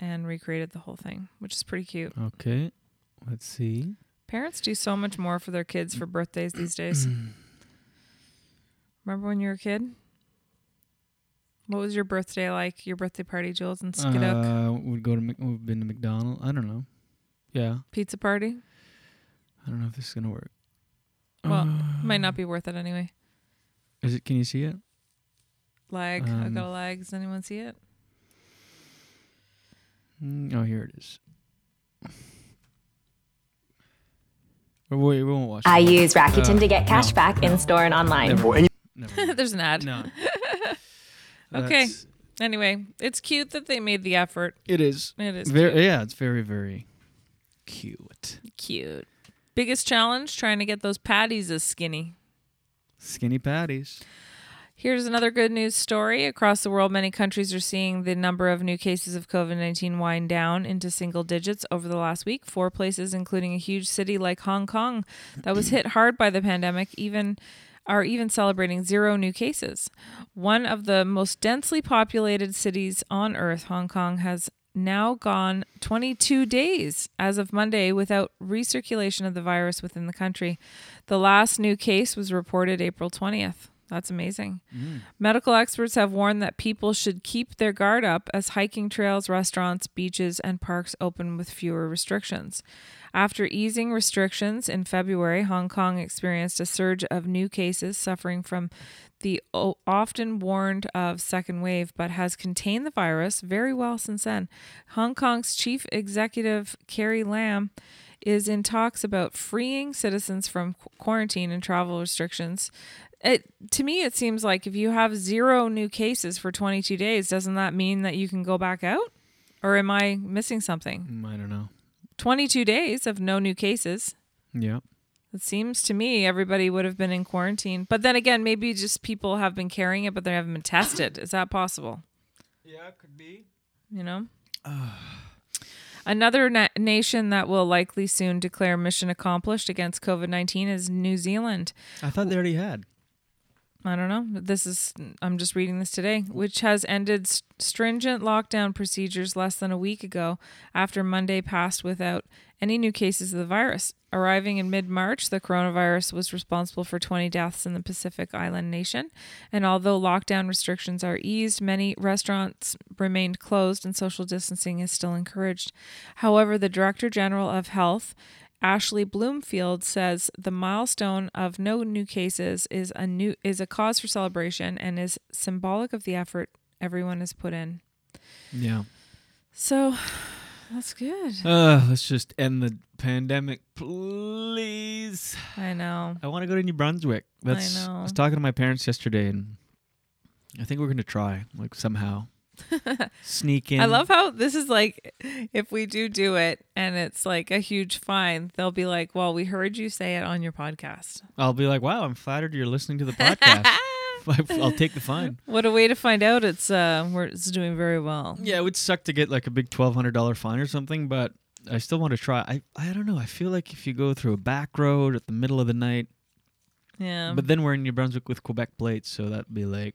Speaker 3: and recreated the whole thing, which is pretty cute.
Speaker 4: Okay, let's see.
Speaker 3: Parents do so much more for their kids for birthdays these days. Remember when you were a kid? What was your birthday like? Your birthday party, Jules and Skidoo?
Speaker 4: Uh, we'd go to Mc- we've been to McDonald's. I don't know. Yeah,
Speaker 3: Pizza party?
Speaker 4: I don't know if this is gonna work.
Speaker 3: Well,
Speaker 4: Uh,
Speaker 3: might not be worth it anyway.
Speaker 4: Is it? Can you see it?
Speaker 3: Lag. I
Speaker 4: Um,
Speaker 3: got a lag. Does anyone see it?
Speaker 4: Mm, Oh, here it is. Wait, we won't watch.
Speaker 9: I
Speaker 4: that.
Speaker 9: use Rakuten
Speaker 4: Uh,
Speaker 9: to get cash
Speaker 4: no,
Speaker 9: back in store and online.
Speaker 4: Never. Never.
Speaker 3: There's an ad.
Speaker 4: No.
Speaker 3: okay. Anyway, it's cute that they made the effort.
Speaker 4: It is.
Speaker 3: It is
Speaker 4: Very, yeah, it's very, very cute.
Speaker 3: Cute. Biggest challenge trying to get those patties as skinny.
Speaker 4: Skinny patties.
Speaker 3: Here's another good news story. Across the world, many countries are seeing the number of new cases of COVID 19 wind down into single digits over the last week. Four places, including a huge city like Hong Kong that was hit hard by the pandemic, even are even celebrating zero new cases. One of the most densely populated cities on earth, Hong Kong, has now gone 22 days as of Monday without recirculation of the virus within the country. The last new case was reported April 20th. That's amazing.
Speaker 4: Mm.
Speaker 3: Medical experts have warned that people should keep their guard up as hiking trails, restaurants, beaches, and parks open with fewer restrictions. After easing restrictions in February, Hong Kong experienced a surge of new cases suffering from the often warned of second wave, but has contained the virus very well since then. Hong Kong's chief executive, Carrie Lam, is in talks about freeing citizens from quarantine and travel restrictions. It to me it seems like if you have zero new cases for 22 days, doesn't that mean that you can go back out? Or am I missing something?
Speaker 4: Mm, I don't know.
Speaker 3: 22 days of no new cases.
Speaker 4: Yeah.
Speaker 3: It seems to me everybody would have been in quarantine. But then again, maybe just people have been carrying it, but they haven't been tested. Is that possible?
Speaker 4: Yeah, it could be.
Speaker 3: You know? Another na- nation that will likely soon declare mission accomplished against COVID 19 is New Zealand.
Speaker 4: I thought they already had.
Speaker 3: I don't know. This is, I'm just reading this today, which has ended s- stringent lockdown procedures less than a week ago after Monday passed without any new cases of the virus. Arriving in mid March, the coronavirus was responsible for 20 deaths in the Pacific Island nation. And although lockdown restrictions are eased, many restaurants remained closed and social distancing is still encouraged. However, the Director General of Health Ashley Bloomfield says the milestone of no new cases is a new is a cause for celebration and is symbolic of the effort everyone has put in.
Speaker 4: Yeah.
Speaker 3: So that's good.
Speaker 4: Uh, let's just end the pandemic, please.
Speaker 3: I know.
Speaker 4: I want to go to New Brunswick. That's,
Speaker 3: know.
Speaker 4: I was talking to my parents yesterday, and I think we're gonna try, like somehow, sneak in.
Speaker 3: I love how this is like if we do do it and it's like a huge fine, they'll be like, "Well, we heard you say it on your podcast."
Speaker 4: I'll be like, wow, I'm flattered you're listening to the podcast. I'll take the fine.
Speaker 3: What a way to find out it's uh we're it's doing very well.
Speaker 4: Yeah, it would suck to get like a big twelve hundred dollar fine or something, but I still want to try. I I don't know. I feel like if you go through a back road at the middle of the night,
Speaker 3: Yeah.
Speaker 4: but then we're in New Brunswick with Quebec plates, so that'd be like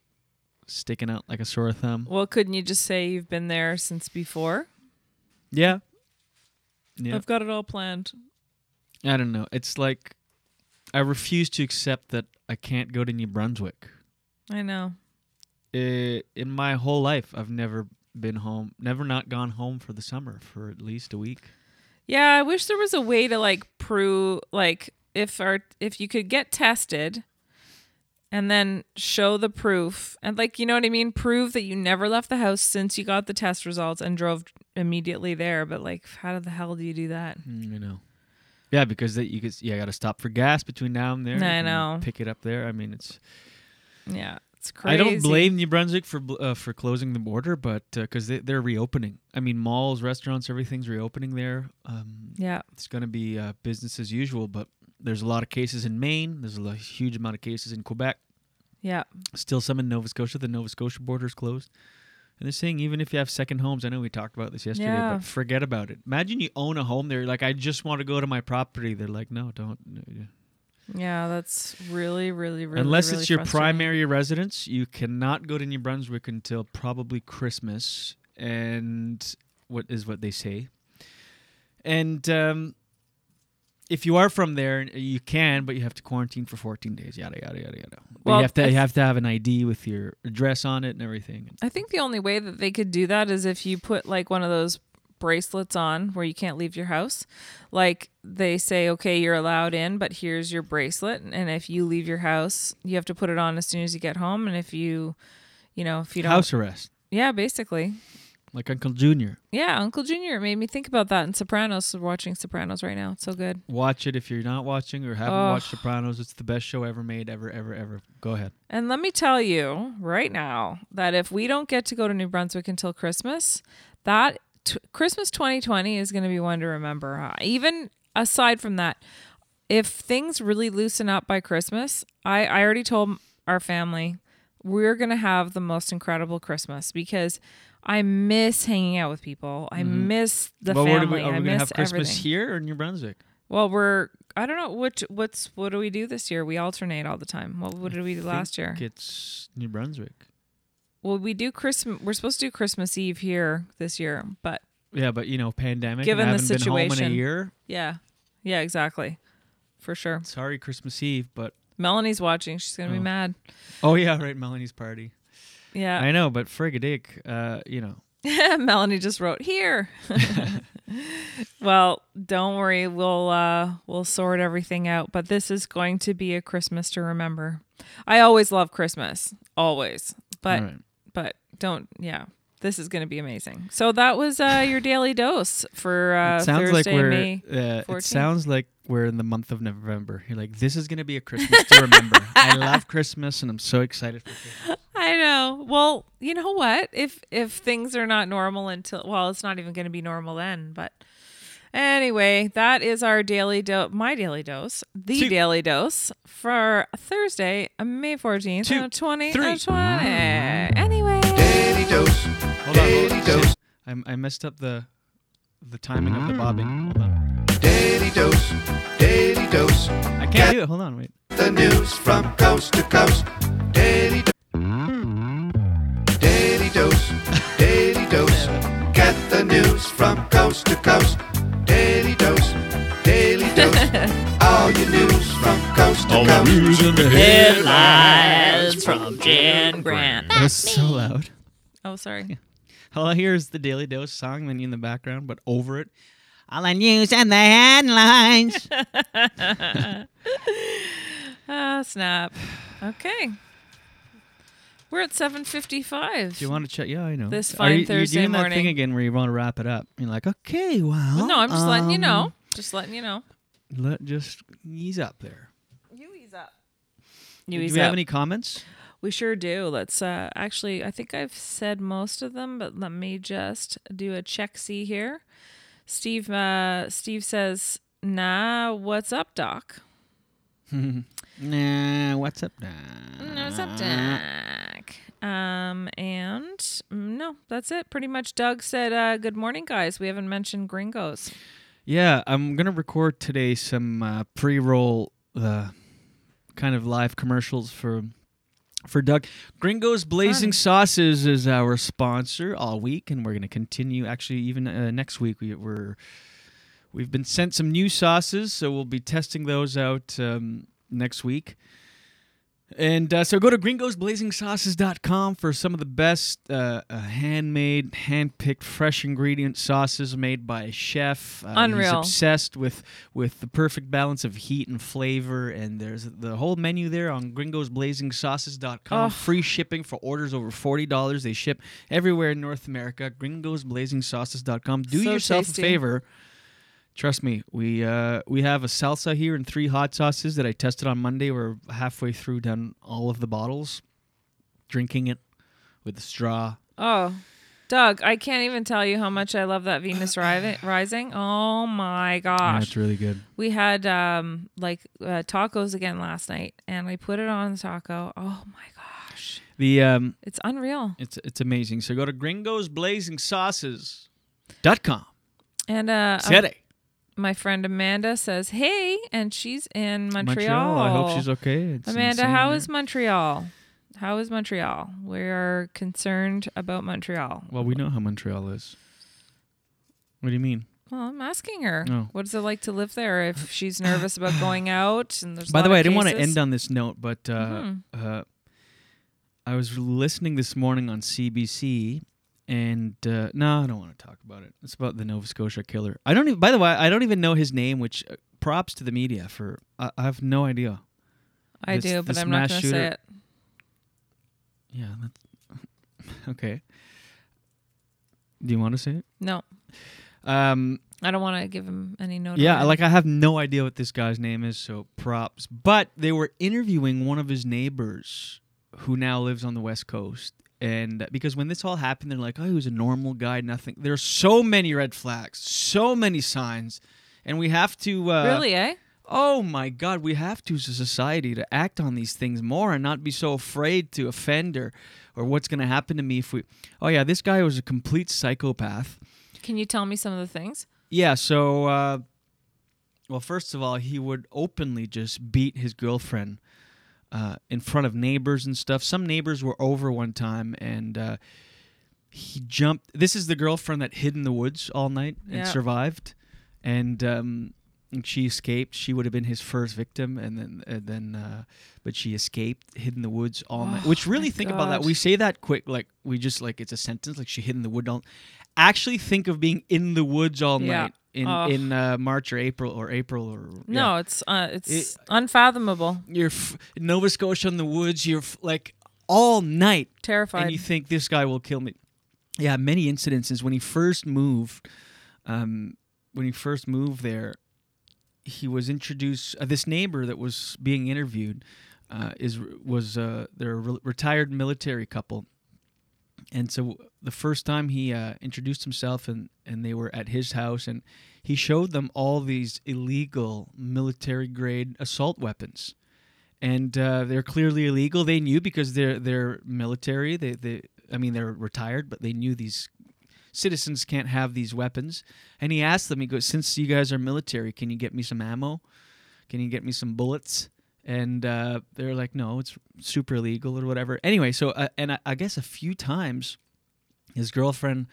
Speaker 4: sticking out like a sore thumb.
Speaker 3: well, couldn't you just say you've been there since before?
Speaker 4: Yeah. Yeah.
Speaker 3: I've got it all planned.
Speaker 4: I don't know. It's like I refuse to accept that I can't go to New Brunswick.
Speaker 3: I know.
Speaker 4: Uh, in my whole life, I've never been home, never not gone home for the summer for at least a week.
Speaker 3: Yeah, I wish there was a way to like prove like if our if you could get tested and then show the proof and like you know what I mean, prove that you never left the house since you got the test results and drove immediately there. But like, how the hell do you do that?
Speaker 4: Mm, you know. Yeah, because that you could. Yeah, I got to stop for gas between now and there.
Speaker 3: I know.
Speaker 4: Pick it up there. I mean, it's.
Speaker 3: Yeah, it's crazy.
Speaker 4: I don't blame New Brunswick for uh, for closing the border, but because they, they're reopening. I mean, malls, restaurants, everything's reopening there. Um,
Speaker 3: Yeah.
Speaker 4: it's going to be uh, business as usual. But there's a lot of cases in Maine. There's a lo- huge amount of cases in Quebec.
Speaker 3: Yeah.
Speaker 4: Still some in Nova Scotia. The Nova Scotia border is closed. And they're saying even if you have second homes, I know we talked about this yesterday,
Speaker 3: Yeah.
Speaker 4: but forget about it. Imagine you own a home. They're like, I just want to go to my property. They're like, no, don't. Yeah.
Speaker 3: That's really, really, really.
Speaker 4: Unless
Speaker 3: really
Speaker 4: it's your primary residence, you cannot go to New Brunswick until probably Christmas, and what is what they say. And um, if you are from there, you can, but you have to quarantine for 14 days. Yada yada yada yada.
Speaker 3: Well,
Speaker 4: you have to
Speaker 3: I
Speaker 4: you have to have an ID with your address on it and everything.
Speaker 3: I think the only way that they could do that is if you put like one of those bracelets on where you can't leave your house. Like they say, okay, you're allowed in, but here's your bracelet. And if you leave your house, you have to put it on as soon as you get home. And if you, you know, if you don't.
Speaker 4: House arrest,
Speaker 3: Yeah, basically.
Speaker 4: like Uncle Junior.
Speaker 3: Yeah, Uncle Junior made me think about that in Sopranos. We're watching Sopranos right now. It's so good.
Speaker 4: Watch it if you're not watching or haven't
Speaker 3: Ugh.
Speaker 4: watched Sopranos. It's the best show ever made, ever, ever, ever. Go ahead.
Speaker 3: And let me tell you right now that if we don't get to go to New Brunswick until Christmas, that t- Christmas 2020 is going to be one to remember. Uh, even aside from that, if things really loosen up by Christmas, I, I already told our family we're going to have the most incredible Christmas because I miss hanging out with people. I
Speaker 4: Mhm.
Speaker 3: miss the
Speaker 4: well,
Speaker 3: family.
Speaker 4: are we, are we gonna have Christmas
Speaker 3: everything.
Speaker 4: here or New Brunswick?
Speaker 3: Well, we're I don't know which what's what do we do this year? We alternate all the time. What what did we do last year?
Speaker 4: It's New Brunswick.
Speaker 3: Well, we do Christmas. We're supposed to do Christmas Eve here this year, but
Speaker 4: Yeah, but you know, pandemic.
Speaker 3: given
Speaker 4: and
Speaker 3: the situation,
Speaker 4: in a year.
Speaker 3: yeah, yeah, exactly, for sure.
Speaker 4: Sorry, Christmas Eve, but
Speaker 3: Melanie's watching. She's gonna be
Speaker 4: Oh.
Speaker 3: mad.
Speaker 4: Oh yeah, right. Melanie's party.
Speaker 3: Yeah.
Speaker 4: I know, but frigadick, uh, you know.
Speaker 3: Melanie just wrote here. well, don't worry, we'll uh we'll sort everything out, but this is going to be a Christmas to remember. I always love Christmas, always. But
Speaker 4: All right.
Speaker 3: but don't yeah. This is going to be amazing. So that was uh your daily dose for uh
Speaker 4: it sounds
Speaker 3: Thursday,
Speaker 4: like we're.
Speaker 3: May
Speaker 4: Uh, it sounds like we're in the month of November. You're like, this is gonna be a Christmas to remember. I love Christmas, and I'm so excited for Christmas.
Speaker 3: I know. Well, you know what? If if things are not normal until well, it's not even going to be normal then. But anyway, that is our daily dose. My daily dose, the
Speaker 4: Two.
Speaker 3: daily dose for Thursday, uh, May fourteenth,
Speaker 4: Two.
Speaker 3: twenty
Speaker 4: Three.
Speaker 3: twenty. Anyway,
Speaker 7: Daily dose.
Speaker 4: Hold on,
Speaker 7: Daily
Speaker 4: hold on.
Speaker 7: dose.
Speaker 4: I, I messed up the the timing of the bobbing. Hold on.
Speaker 7: Daily dose. Daily dose.
Speaker 4: I can't do it. Hold on, wait.
Speaker 7: The news from coast to coast. Daily dose. Daily dose. Daily dose. Get the news from coast to coast. Daily dose. Daily dose. All your news from coast to coast.
Speaker 8: All the news and the
Speaker 3: headlines from Jen Grant.
Speaker 4: That was so loud.
Speaker 3: Oh, sorry.
Speaker 4: All I hear is the Daily Dose song, then you in the background, but over it, all the news and the headlines.
Speaker 3: Ah, snap. Okay. We're at seven fifty-five.
Speaker 4: Do you want to check? Yeah, I know.
Speaker 3: This
Speaker 4: Are
Speaker 3: fine
Speaker 4: you,
Speaker 3: Thursday
Speaker 4: you're doing that
Speaker 3: morning.
Speaker 4: thing again where you want to wrap it up. You're like, okay, well.
Speaker 3: no, I'm just letting you
Speaker 4: um,
Speaker 3: know. Just letting you know.
Speaker 4: Let just ease up there.
Speaker 3: You ease up. You
Speaker 4: do
Speaker 3: ease
Speaker 4: we have any comments?
Speaker 3: We sure do. Let's uh actually I think I've said most of them, but let me just do a check see here. Steve uh Steve says, "Nah, what's up, doc?"
Speaker 4: nah, what's up, Doc?
Speaker 3: No, what's up, doc? Um and mm, no, that's it. Pretty much Doug said, uh, "Good morning, guys. We haven't mentioned gringos."
Speaker 4: Yeah, I'm gonna record today some uh, pre-roll, uh, kind of live commercials for for Doug. Gringos Blazing
Speaker 3: Fun.
Speaker 4: Sauces is our sponsor all week, and we're gonna continue. Actually, even uh, next week, we, we're we've been sent some new sauces, so we'll be testing those out um, next week. And uh, so go to gringosblazingsauces.com for some of the best uh, uh, handmade, hand-picked, fresh ingredient sauces made by a chef. Uh, He's obsessed with with the perfect balance of heat and flavor. And there's the whole menu there on gringosblazingsauces.com.
Speaker 3: Oh.
Speaker 4: Free shipping for orders over $40. They ship everywhere in North America. gringosblazingsauces.com. Do
Speaker 3: So
Speaker 4: yourself
Speaker 3: tasty.
Speaker 4: a favor. Trust me, we uh, we have a salsa here and three hot sauces that I tested on Monday. We're halfway through done all of the bottles, drinking it with a straw.
Speaker 3: Oh, Doug, I can't even tell you how much I love that Venus Ri- Rising. Oh my gosh.
Speaker 4: it's really good.
Speaker 3: We had um like uh, tacos again last night, and I put it on the taco. Oh my gosh,
Speaker 4: The um,
Speaker 3: it's unreal.
Speaker 4: it's it's amazing. So go to gringosblazingsauces.com.
Speaker 3: And uh,
Speaker 4: Today.
Speaker 3: My friend Amanda says, "Hey," and she's in Montreal.
Speaker 4: I hope she's okay. It's
Speaker 3: Amanda, how
Speaker 4: there.
Speaker 3: is Montreal? How is Montreal? We are concerned about Montreal.
Speaker 4: Well, we know how Montreal is. What do you mean?
Speaker 3: Well, I'm asking her.
Speaker 4: Oh.
Speaker 3: What is it like to live there? If she's nervous about going out, and there's.
Speaker 4: By the way, I didn't want to end on this note, but uh,
Speaker 3: Mhm.
Speaker 4: uh, I was listening this morning on CBC, and uh, no, I don't want to talk about it. It's about the Nova Scotia killer. I don't. Even, by the way, I don't even know his name. Which uh, props to the media for. I, I have no idea.
Speaker 3: I
Speaker 4: This-
Speaker 3: do, but I'm not going to say it.
Speaker 4: Yeah, that's okay. Do you want to say it?
Speaker 3: No,
Speaker 4: Um,
Speaker 3: I don't want to give him any note.
Speaker 4: yeah, like I have no idea what this guy's name is, so props. But they were interviewing one of his neighbors who now lives on the West Coast. And because when this all happened, they're like, oh, he was a normal guy, nothing. There are so many red flags, so many signs. And we have to. Uh,
Speaker 3: really, eh?
Speaker 4: Oh my God, we have to as a society to act on these things more and not be so afraid to offend or, or what's going to happen to me if we. Oh yeah, this guy was a complete psychopath.
Speaker 3: Can you tell me some of the things?
Speaker 4: Yeah, so uh, well, first of all, he would openly just beat his girlfriend uh, in front of neighbors and stuff. Some neighbors were over one time, and uh, he jumped. This is the girlfriend that hid in the woods all night and survived, and um, And she escaped. She would have been his first victim, and then and then, uh, but she escaped, hid in the woods all night.
Speaker 3: Oh,
Speaker 4: Which really
Speaker 3: my
Speaker 4: think about that. We say that quick, like we just like it's a sentence, like she hid in the wood all. Actually, think of being in the woods all
Speaker 3: Yeah.
Speaker 4: night in
Speaker 3: Oh.
Speaker 4: in uh, March or April or April or
Speaker 3: No,
Speaker 4: yeah.
Speaker 3: it's uh, it's
Speaker 4: It-
Speaker 3: unfathomable.
Speaker 4: you're f- Nova Scotia in the woods. You're f- like all night
Speaker 3: Terrified.
Speaker 4: and you think this guy will kill me. Yeah, many incidences when he first moved. Um, when he first moved there, he was introduced. Uh, this neighbor that was being interviewed uh, is was uh, they're a re- retired military couple, and so the first time he uh, introduced himself and and they were at his house and he showed them all these illegal military grade assault weapons and uh, they're clearly illegal. They knew because they're they're military. They they I mean they're retired, but they knew these citizens can't have these weapons. And he asked them. He goes, "Since you guys are military, can you get me some ammo? Can you get me some bullets?" And uh, they're like, "No, it's super illegal or whatever." Anyway, so uh, and I, I guess a few times his girlfriend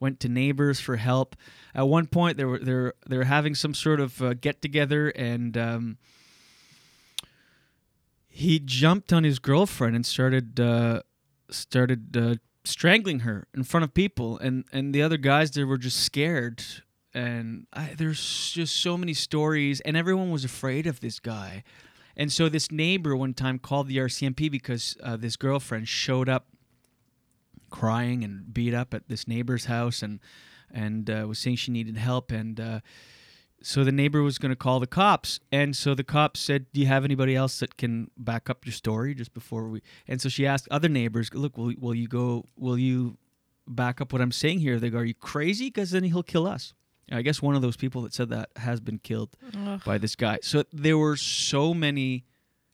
Speaker 4: went to neighbors for help. At one point, they were they were, they were having some sort of uh, get together, and um, he jumped on his girlfriend and started uh, started uh, strangling her in front of people, and and the other guys there were just scared. And I, there's just so many stories, and everyone was afraid of this guy. And so this neighbor one time called the RCMP because uh, this girlfriend showed up crying and beat up at this neighbor's house and and uh, was saying she needed help and uh, so the neighbor was going to call the cops and so the cops said do you have anybody else that can back up your story just before we and so she asked other neighbors look will, will you go will you back up what i'm saying here they go are you crazy because then he'll kill us i guess one of those people that said that has been killed
Speaker 3: Ugh.
Speaker 4: by this guy so there were so many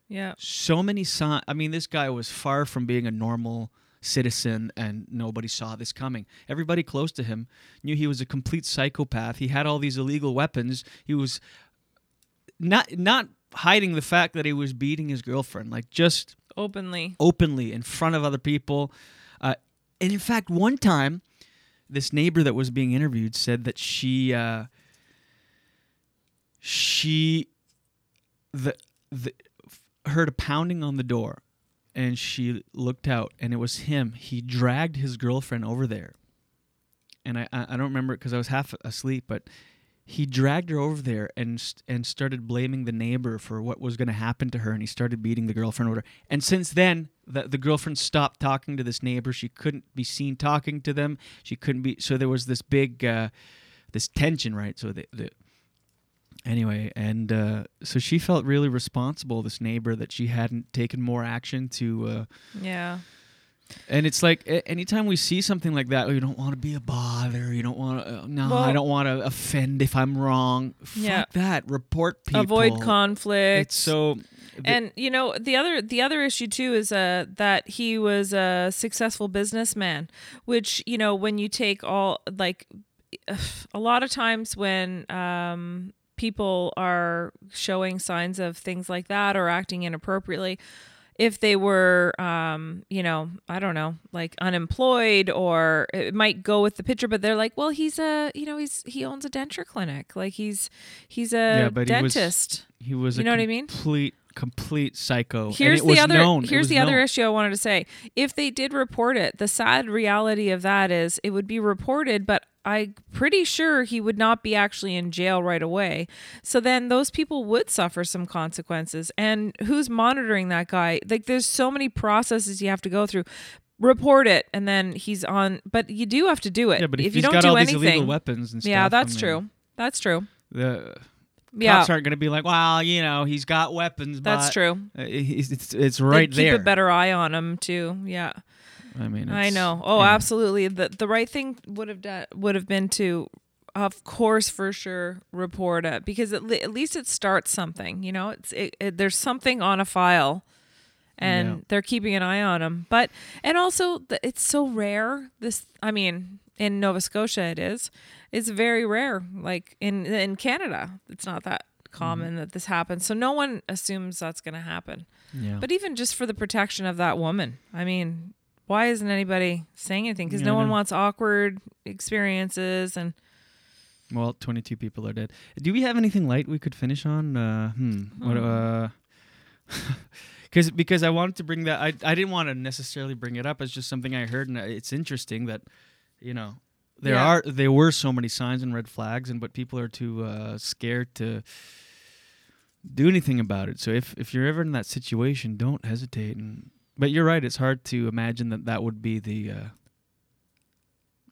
Speaker 3: Yeah.
Speaker 4: so many signs. I mean, this guy was far from being a normal citizen, and nobody saw this coming. Everybody close to him knew he was a complete psychopath. He had all these illegal weapons. He was not not hiding the fact that he was beating his girlfriend, like just
Speaker 3: Openly.
Speaker 4: openly in front of other people. Uh, and in fact, one time, this neighbor that was being interviewed said that she uh, she the the heard a pounding on the door, and she looked out, and it was him. He dragged his girlfriend over there, and I I don't remember it because I was half asleep, but he dragged her over there and and started blaming the neighbor for what was going to happen to her and he started beating the girlfriend over and since then the, the girlfriend stopped talking to this neighbor. She couldn't be seen talking to them. She couldn't be so there was this big uh, this tension right? So the, the anyway and uh, so she felt really responsible this neighbor that she hadn't taken more action to uh,
Speaker 3: Yeah.
Speaker 4: and it's like a- anytime we see something like that, oh, you don't want to be a bother. You don't want to. Uh, no,
Speaker 3: Well-
Speaker 4: I don't want to offend if I'm wrong. Fuck
Speaker 3: Yeah.
Speaker 4: that. Report people.
Speaker 3: Avoid conflict.
Speaker 4: It's so.
Speaker 3: and you know the other the other issue too is uh that he was a successful businessman which you know when you take all like a lot of times when um people are showing signs of things like that or acting inappropriately if they were um you know i don't know like unemployed or it might go with the picture but they're like well he's a you know he's he owns a denture clinic like he's he's a
Speaker 4: yeah, but
Speaker 3: dentist
Speaker 4: He was. He was.
Speaker 3: You
Speaker 4: a
Speaker 3: know what I mean?
Speaker 4: Complete, complete psycho. And
Speaker 3: Here's the other
Speaker 4: known.
Speaker 3: Here's the other issue I wanted to say. If they did report it, the sad reality of that is it would be reported, but I'm pretty sure he would not be actually in jail right away. So then those people would suffer some consequences. And who's monitoring that guy? Like there's so many processes you have to go through. Report it and then he's on but you do have to do it.
Speaker 4: Yeah, but if,
Speaker 3: you
Speaker 4: he's
Speaker 3: don't
Speaker 4: got
Speaker 3: do
Speaker 4: all
Speaker 3: anything,
Speaker 4: these illegal weapons and stuff.
Speaker 3: Yeah, that's true. That's true.
Speaker 4: The
Speaker 3: Yeah.
Speaker 4: cops aren't going to be like, well, you know, he's got weapons.
Speaker 3: That's true.
Speaker 4: uh, It's, it's, it's
Speaker 3: They'd
Speaker 4: right
Speaker 3: keep
Speaker 4: there.
Speaker 3: a better eye on him too. Yeah.
Speaker 4: I mean,
Speaker 3: I know. Oh,
Speaker 4: yeah.
Speaker 3: absolutely. The the right thing would have done would have been to, of course, for sure, report it because at, le- at least it starts something. You know, it's it, it, there's something on a file, and
Speaker 4: Yeah.
Speaker 3: they're keeping an eye on them. But and also the, it's so rare. This, I mean, in Nova Scotia, it is. It's very rare. Like in in Canada, it's not that common that this happens. So no one assumes that's going to happen.
Speaker 4: Yeah.
Speaker 3: But even just for the protection of that woman, I mean, why isn't anybody saying anything? Because
Speaker 4: Yeah,
Speaker 3: no one wants awkward experiences, and
Speaker 4: Well, 22 people are dead. Do we have anything light we could finish on? Uh, hmm. What, uh, Cause, because I wanted to bring that. I, I didn't want to necessarily bring it up. It's just something I heard, and it's interesting that, you know, there
Speaker 3: Yeah.
Speaker 4: are there were so many signs and red flags, and but people are too uh, scared to do anything about it. So if if you're ever in that situation, don't hesitate. And but you're right. It's hard to imagine that that would be the uh,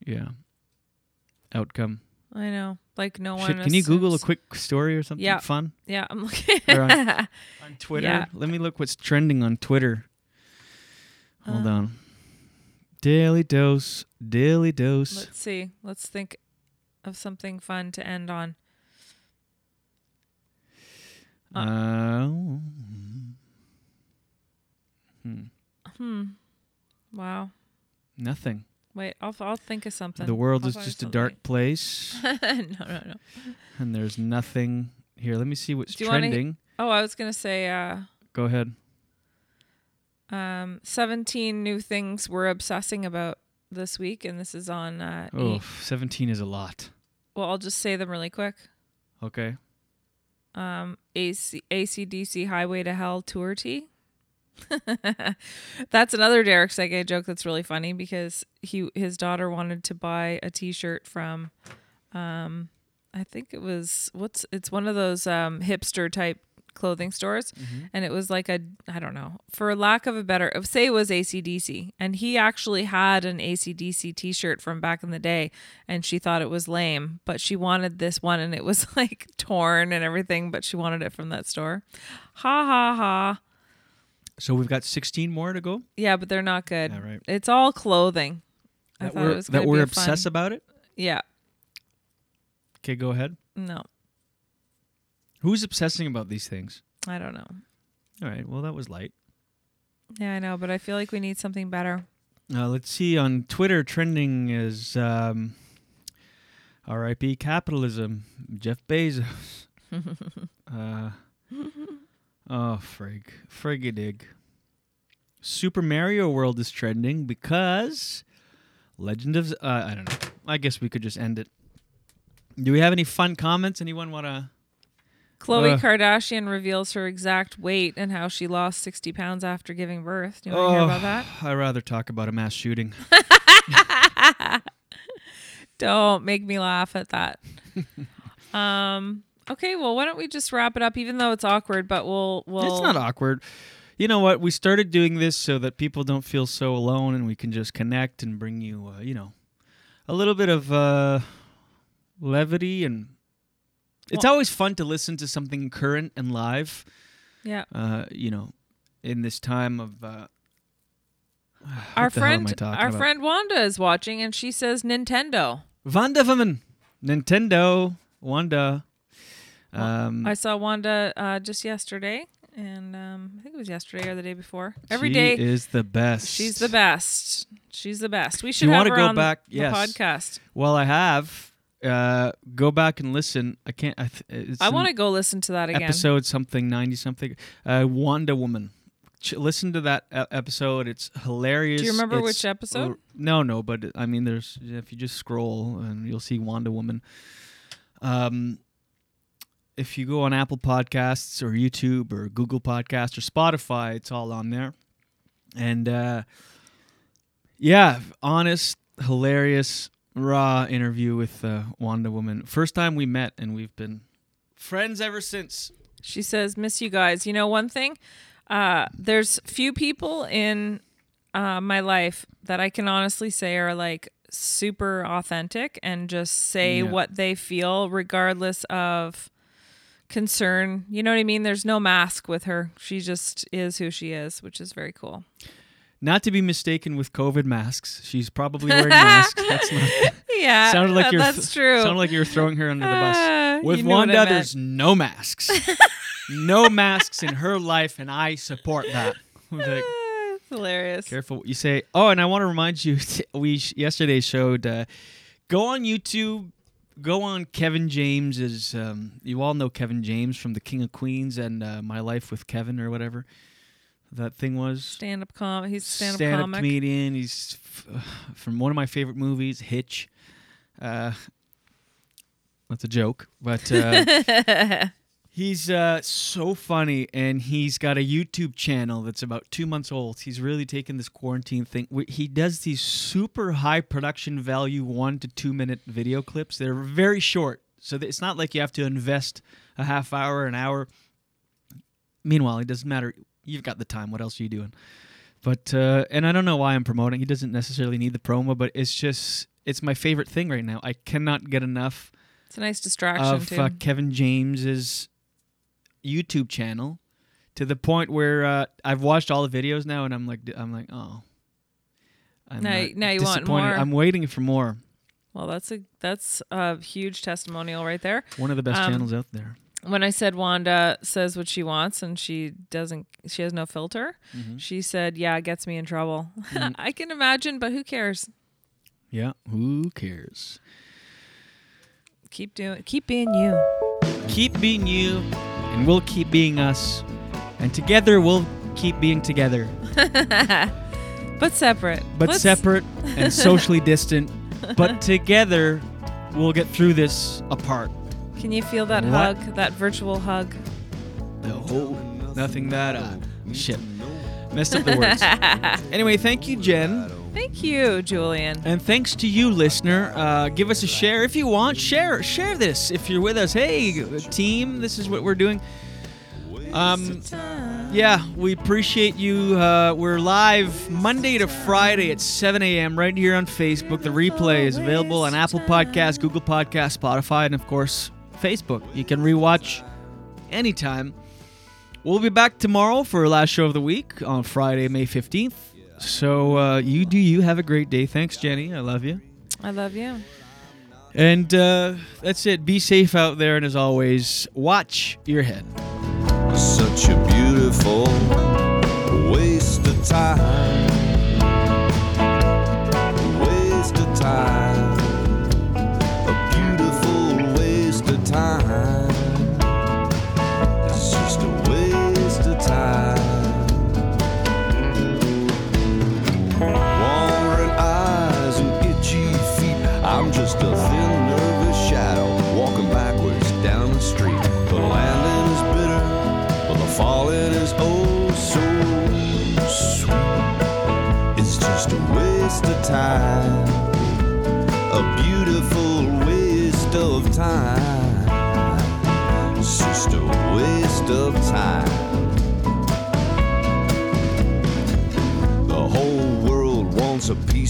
Speaker 4: yeah outcome.
Speaker 3: I know. Like no one.
Speaker 4: Can you Google a quick story or something
Speaker 3: Yeah.
Speaker 4: fun?
Speaker 3: Yeah, I'm looking.
Speaker 4: On, on Twitter.
Speaker 3: Yeah.
Speaker 4: Let me look what's trending on Twitter. Hold
Speaker 3: Uh,
Speaker 4: on. Daily dose. Daily dose.
Speaker 3: Let's see. Let's think of something fun to end on.
Speaker 4: Uh, hmm.
Speaker 3: Hmm. Wow.
Speaker 4: Nothing.
Speaker 3: Wait, I'll I'll think of something.
Speaker 4: The world
Speaker 3: I'll
Speaker 4: is just a dark place,
Speaker 3: no, no, no.
Speaker 4: and there's nothing here. Let me see what's
Speaker 3: Do you wanna-
Speaker 4: trending.
Speaker 3: Oh, I was gonna say. Uh,
Speaker 4: Go ahead.
Speaker 3: Um, 17 new things we're obsessing about this week, and this is on. Uh, E-
Speaker 4: Oh, 17 is a lot.
Speaker 3: well, I'll just say them really quick.
Speaker 4: Okay.
Speaker 3: Um, AC, ACDC Highway to Hell tour tee. that's another Derek Sege joke that's really funny because he his daughter wanted to buy a T-shirt from, um, I think it was what's it's one of those um, hipster type clothing stores, mm-hmm. and it was like a I don't know for lack of a better say it was ACDC, and he actually had an ACDC T-shirt from back in the day, and she thought it was lame, but she wanted this one, and it was like torn and everything, but she wanted it from that store. Ha ha ha.
Speaker 4: So we've got 16 more to go.
Speaker 3: Yeah, but they're not good.
Speaker 4: Yeah, right.
Speaker 3: It's all clothing. I
Speaker 4: That
Speaker 3: thought
Speaker 4: we're,
Speaker 3: it was
Speaker 4: that we're obsessed about it.
Speaker 3: Yeah.
Speaker 4: Okay, go ahead.
Speaker 3: No,
Speaker 4: Who's obsessing about these things?
Speaker 3: I don't know.
Speaker 4: All right. Well, that was light.
Speaker 3: Yeah, I know, but I feel like we need something better.
Speaker 4: Uh, let's see. On Twitter, trending is um, R.I.P. capitalism. Jeff Bezos. uh, oh, frig, frigadig. Super Mario World is trending because Legend of. Z- Uh, I don't know. I guess we could just end it. Do we have any fun comments? Anyone want to?
Speaker 3: Khloe
Speaker 4: Uh.
Speaker 3: Kardashian reveals her exact weight and how she lost 60 pounds after giving birth. Do you want to hear about that?
Speaker 4: Oh, I'd rather talk about a mass shooting.
Speaker 3: Don't make me laugh at that. um. Okay. Well, why don't we just wrap it up? Even though it's awkward, but we'll we'll.
Speaker 4: It's not awkward. You know what? We started doing this so that people don't feel so alone, and we can just connect and bring you, uh, you know, a little bit of uh, levity, and it's
Speaker 3: Well-
Speaker 4: always fun to listen to something current and live.
Speaker 3: Yeah.
Speaker 4: Uh, you know, in this time of uh,
Speaker 3: Our
Speaker 4: what the hell am I
Speaker 3: friend, our
Speaker 4: about?
Speaker 3: friend Wanda is watching, and she says Nintendo.
Speaker 4: Wanda Woman, Nintendo, Wanda. Um,
Speaker 3: I saw Wanda uh, just yesterday, and um, I think it was yesterday or the day before. Every
Speaker 4: she
Speaker 3: day,
Speaker 4: is the best.
Speaker 3: she's the best. She's the best. We should
Speaker 4: you
Speaker 3: have her
Speaker 4: go
Speaker 3: on
Speaker 4: back?
Speaker 3: the
Speaker 4: yes.
Speaker 3: podcast.
Speaker 4: Well, I have. Uh, go back and listen. I can't. I, th-
Speaker 3: I want to go listen to that again.
Speaker 4: Episode something ninety something. Uh, Wanda Woman. Ch- listen to that e- episode. It's hilarious.
Speaker 3: Do you remember
Speaker 4: It's-
Speaker 3: which episode?
Speaker 4: uh, no, no. But I mean, there's if you just scroll and you'll see Wanda Woman. Um, if you go on Apple Podcasts or YouTube or Google Podcasts or Spotify, it's all on there. And uh, yeah, honest, hilarious, raw interview with uh, Wanda Woman. First time we met, and we've been friends ever since.
Speaker 3: She says, "Miss you guys." You know one thing, uh, there's few people in uh, my life that I can honestly say are like super authentic and just say
Speaker 4: Yeah.
Speaker 3: what they feel, regardless of concern. You know what I mean? There's no mask with her. She just is who she is, which is very cool.
Speaker 4: Not to be mistaken with COVID masks. She's probably wearing masks. That's not.
Speaker 3: Yeah,
Speaker 4: sounded like
Speaker 3: uh,
Speaker 4: you're.
Speaker 3: that's true.
Speaker 4: Sounded like you were throwing her under the
Speaker 3: Uh,
Speaker 4: bus. With
Speaker 3: you knew
Speaker 4: Wanda, there's no masks. no masks in her life, and I support that. I like,
Speaker 3: It's hilarious.
Speaker 4: Careful what you say. Oh, and I want to remind you, we sh- yesterday showed. Uh, go on YouTube. Go on Kevin James's. Um, you all know Kevin James from The King of Queens and uh, My Life with Kevin or whatever that thing was.
Speaker 3: Stand up com. He's stand up
Speaker 4: Stand-up
Speaker 3: comic.
Speaker 4: comedian. He's f- from one of my favorite movies, Hitch. Uh, That's a joke, but uh, he's uh, so funny, and he's got a YouTube channel that's about two months old. He's really taken this quarantine thing. He does these super high production value one to two minute video clips. They're very short, so it's not like you have to invest a half hour, an hour. Meanwhile, it doesn't matter. You've got the time. What else are you doing? But uh, and I don't know why I'm promoting. He doesn't necessarily need the promo, but it's just it's my favorite thing right now. I cannot get enough
Speaker 3: It's a nice distraction
Speaker 4: of uh, Kevin James's YouTube channel to the point where uh, I've watched all the videos now, and I'm like, I'm like, oh. I'm
Speaker 3: Now now you want more.
Speaker 4: I'm waiting for more.
Speaker 3: well, that's a that's a huge testimonial right there.
Speaker 4: One of the best
Speaker 3: Um,
Speaker 4: channels out there.
Speaker 3: When I said Wanda says what she wants and she doesn't, she has no filter.
Speaker 4: Mhm.
Speaker 3: She said, "Yeah, it gets me in trouble."
Speaker 4: Mhm.
Speaker 3: I can imagine, but who cares?
Speaker 4: Yeah, who cares?
Speaker 3: Keep doing, keep being you.
Speaker 4: Keep being you, and we'll keep being us, and together we'll keep being together,
Speaker 3: but separate.
Speaker 4: but
Speaker 3: Let's-
Speaker 4: separate and socially distant. But together, we'll get through this apart.
Speaker 3: Can you feel that
Speaker 4: What?
Speaker 3: hug, that virtual hug?
Speaker 4: No, nothing that. Uh, shit, messed up the words. anyway, thank you, Jen.
Speaker 3: Thank you, Julien.
Speaker 4: And thanks to you, listener. Uh, give us a share if you want. Share, share this if you're with us. Hey, team, this is what we're doing. Um, yeah, we appreciate you. Uh, we're live Monday to Friday at 7 a.m. right here on Facebook. The replay is available on Apple Podcasts, Google Podcasts, Spotify, and of course Facebook. You can rewatch anytime. We'll be back tomorrow for our last show of the week on Friday, May 15th. So uh, you do you have a great day. Thanks, Jenny. I love you.
Speaker 3: I love you.
Speaker 4: And uh, that's it. Be safe out there, and as always, watch your head.
Speaker 7: Such a beautiful waste of time.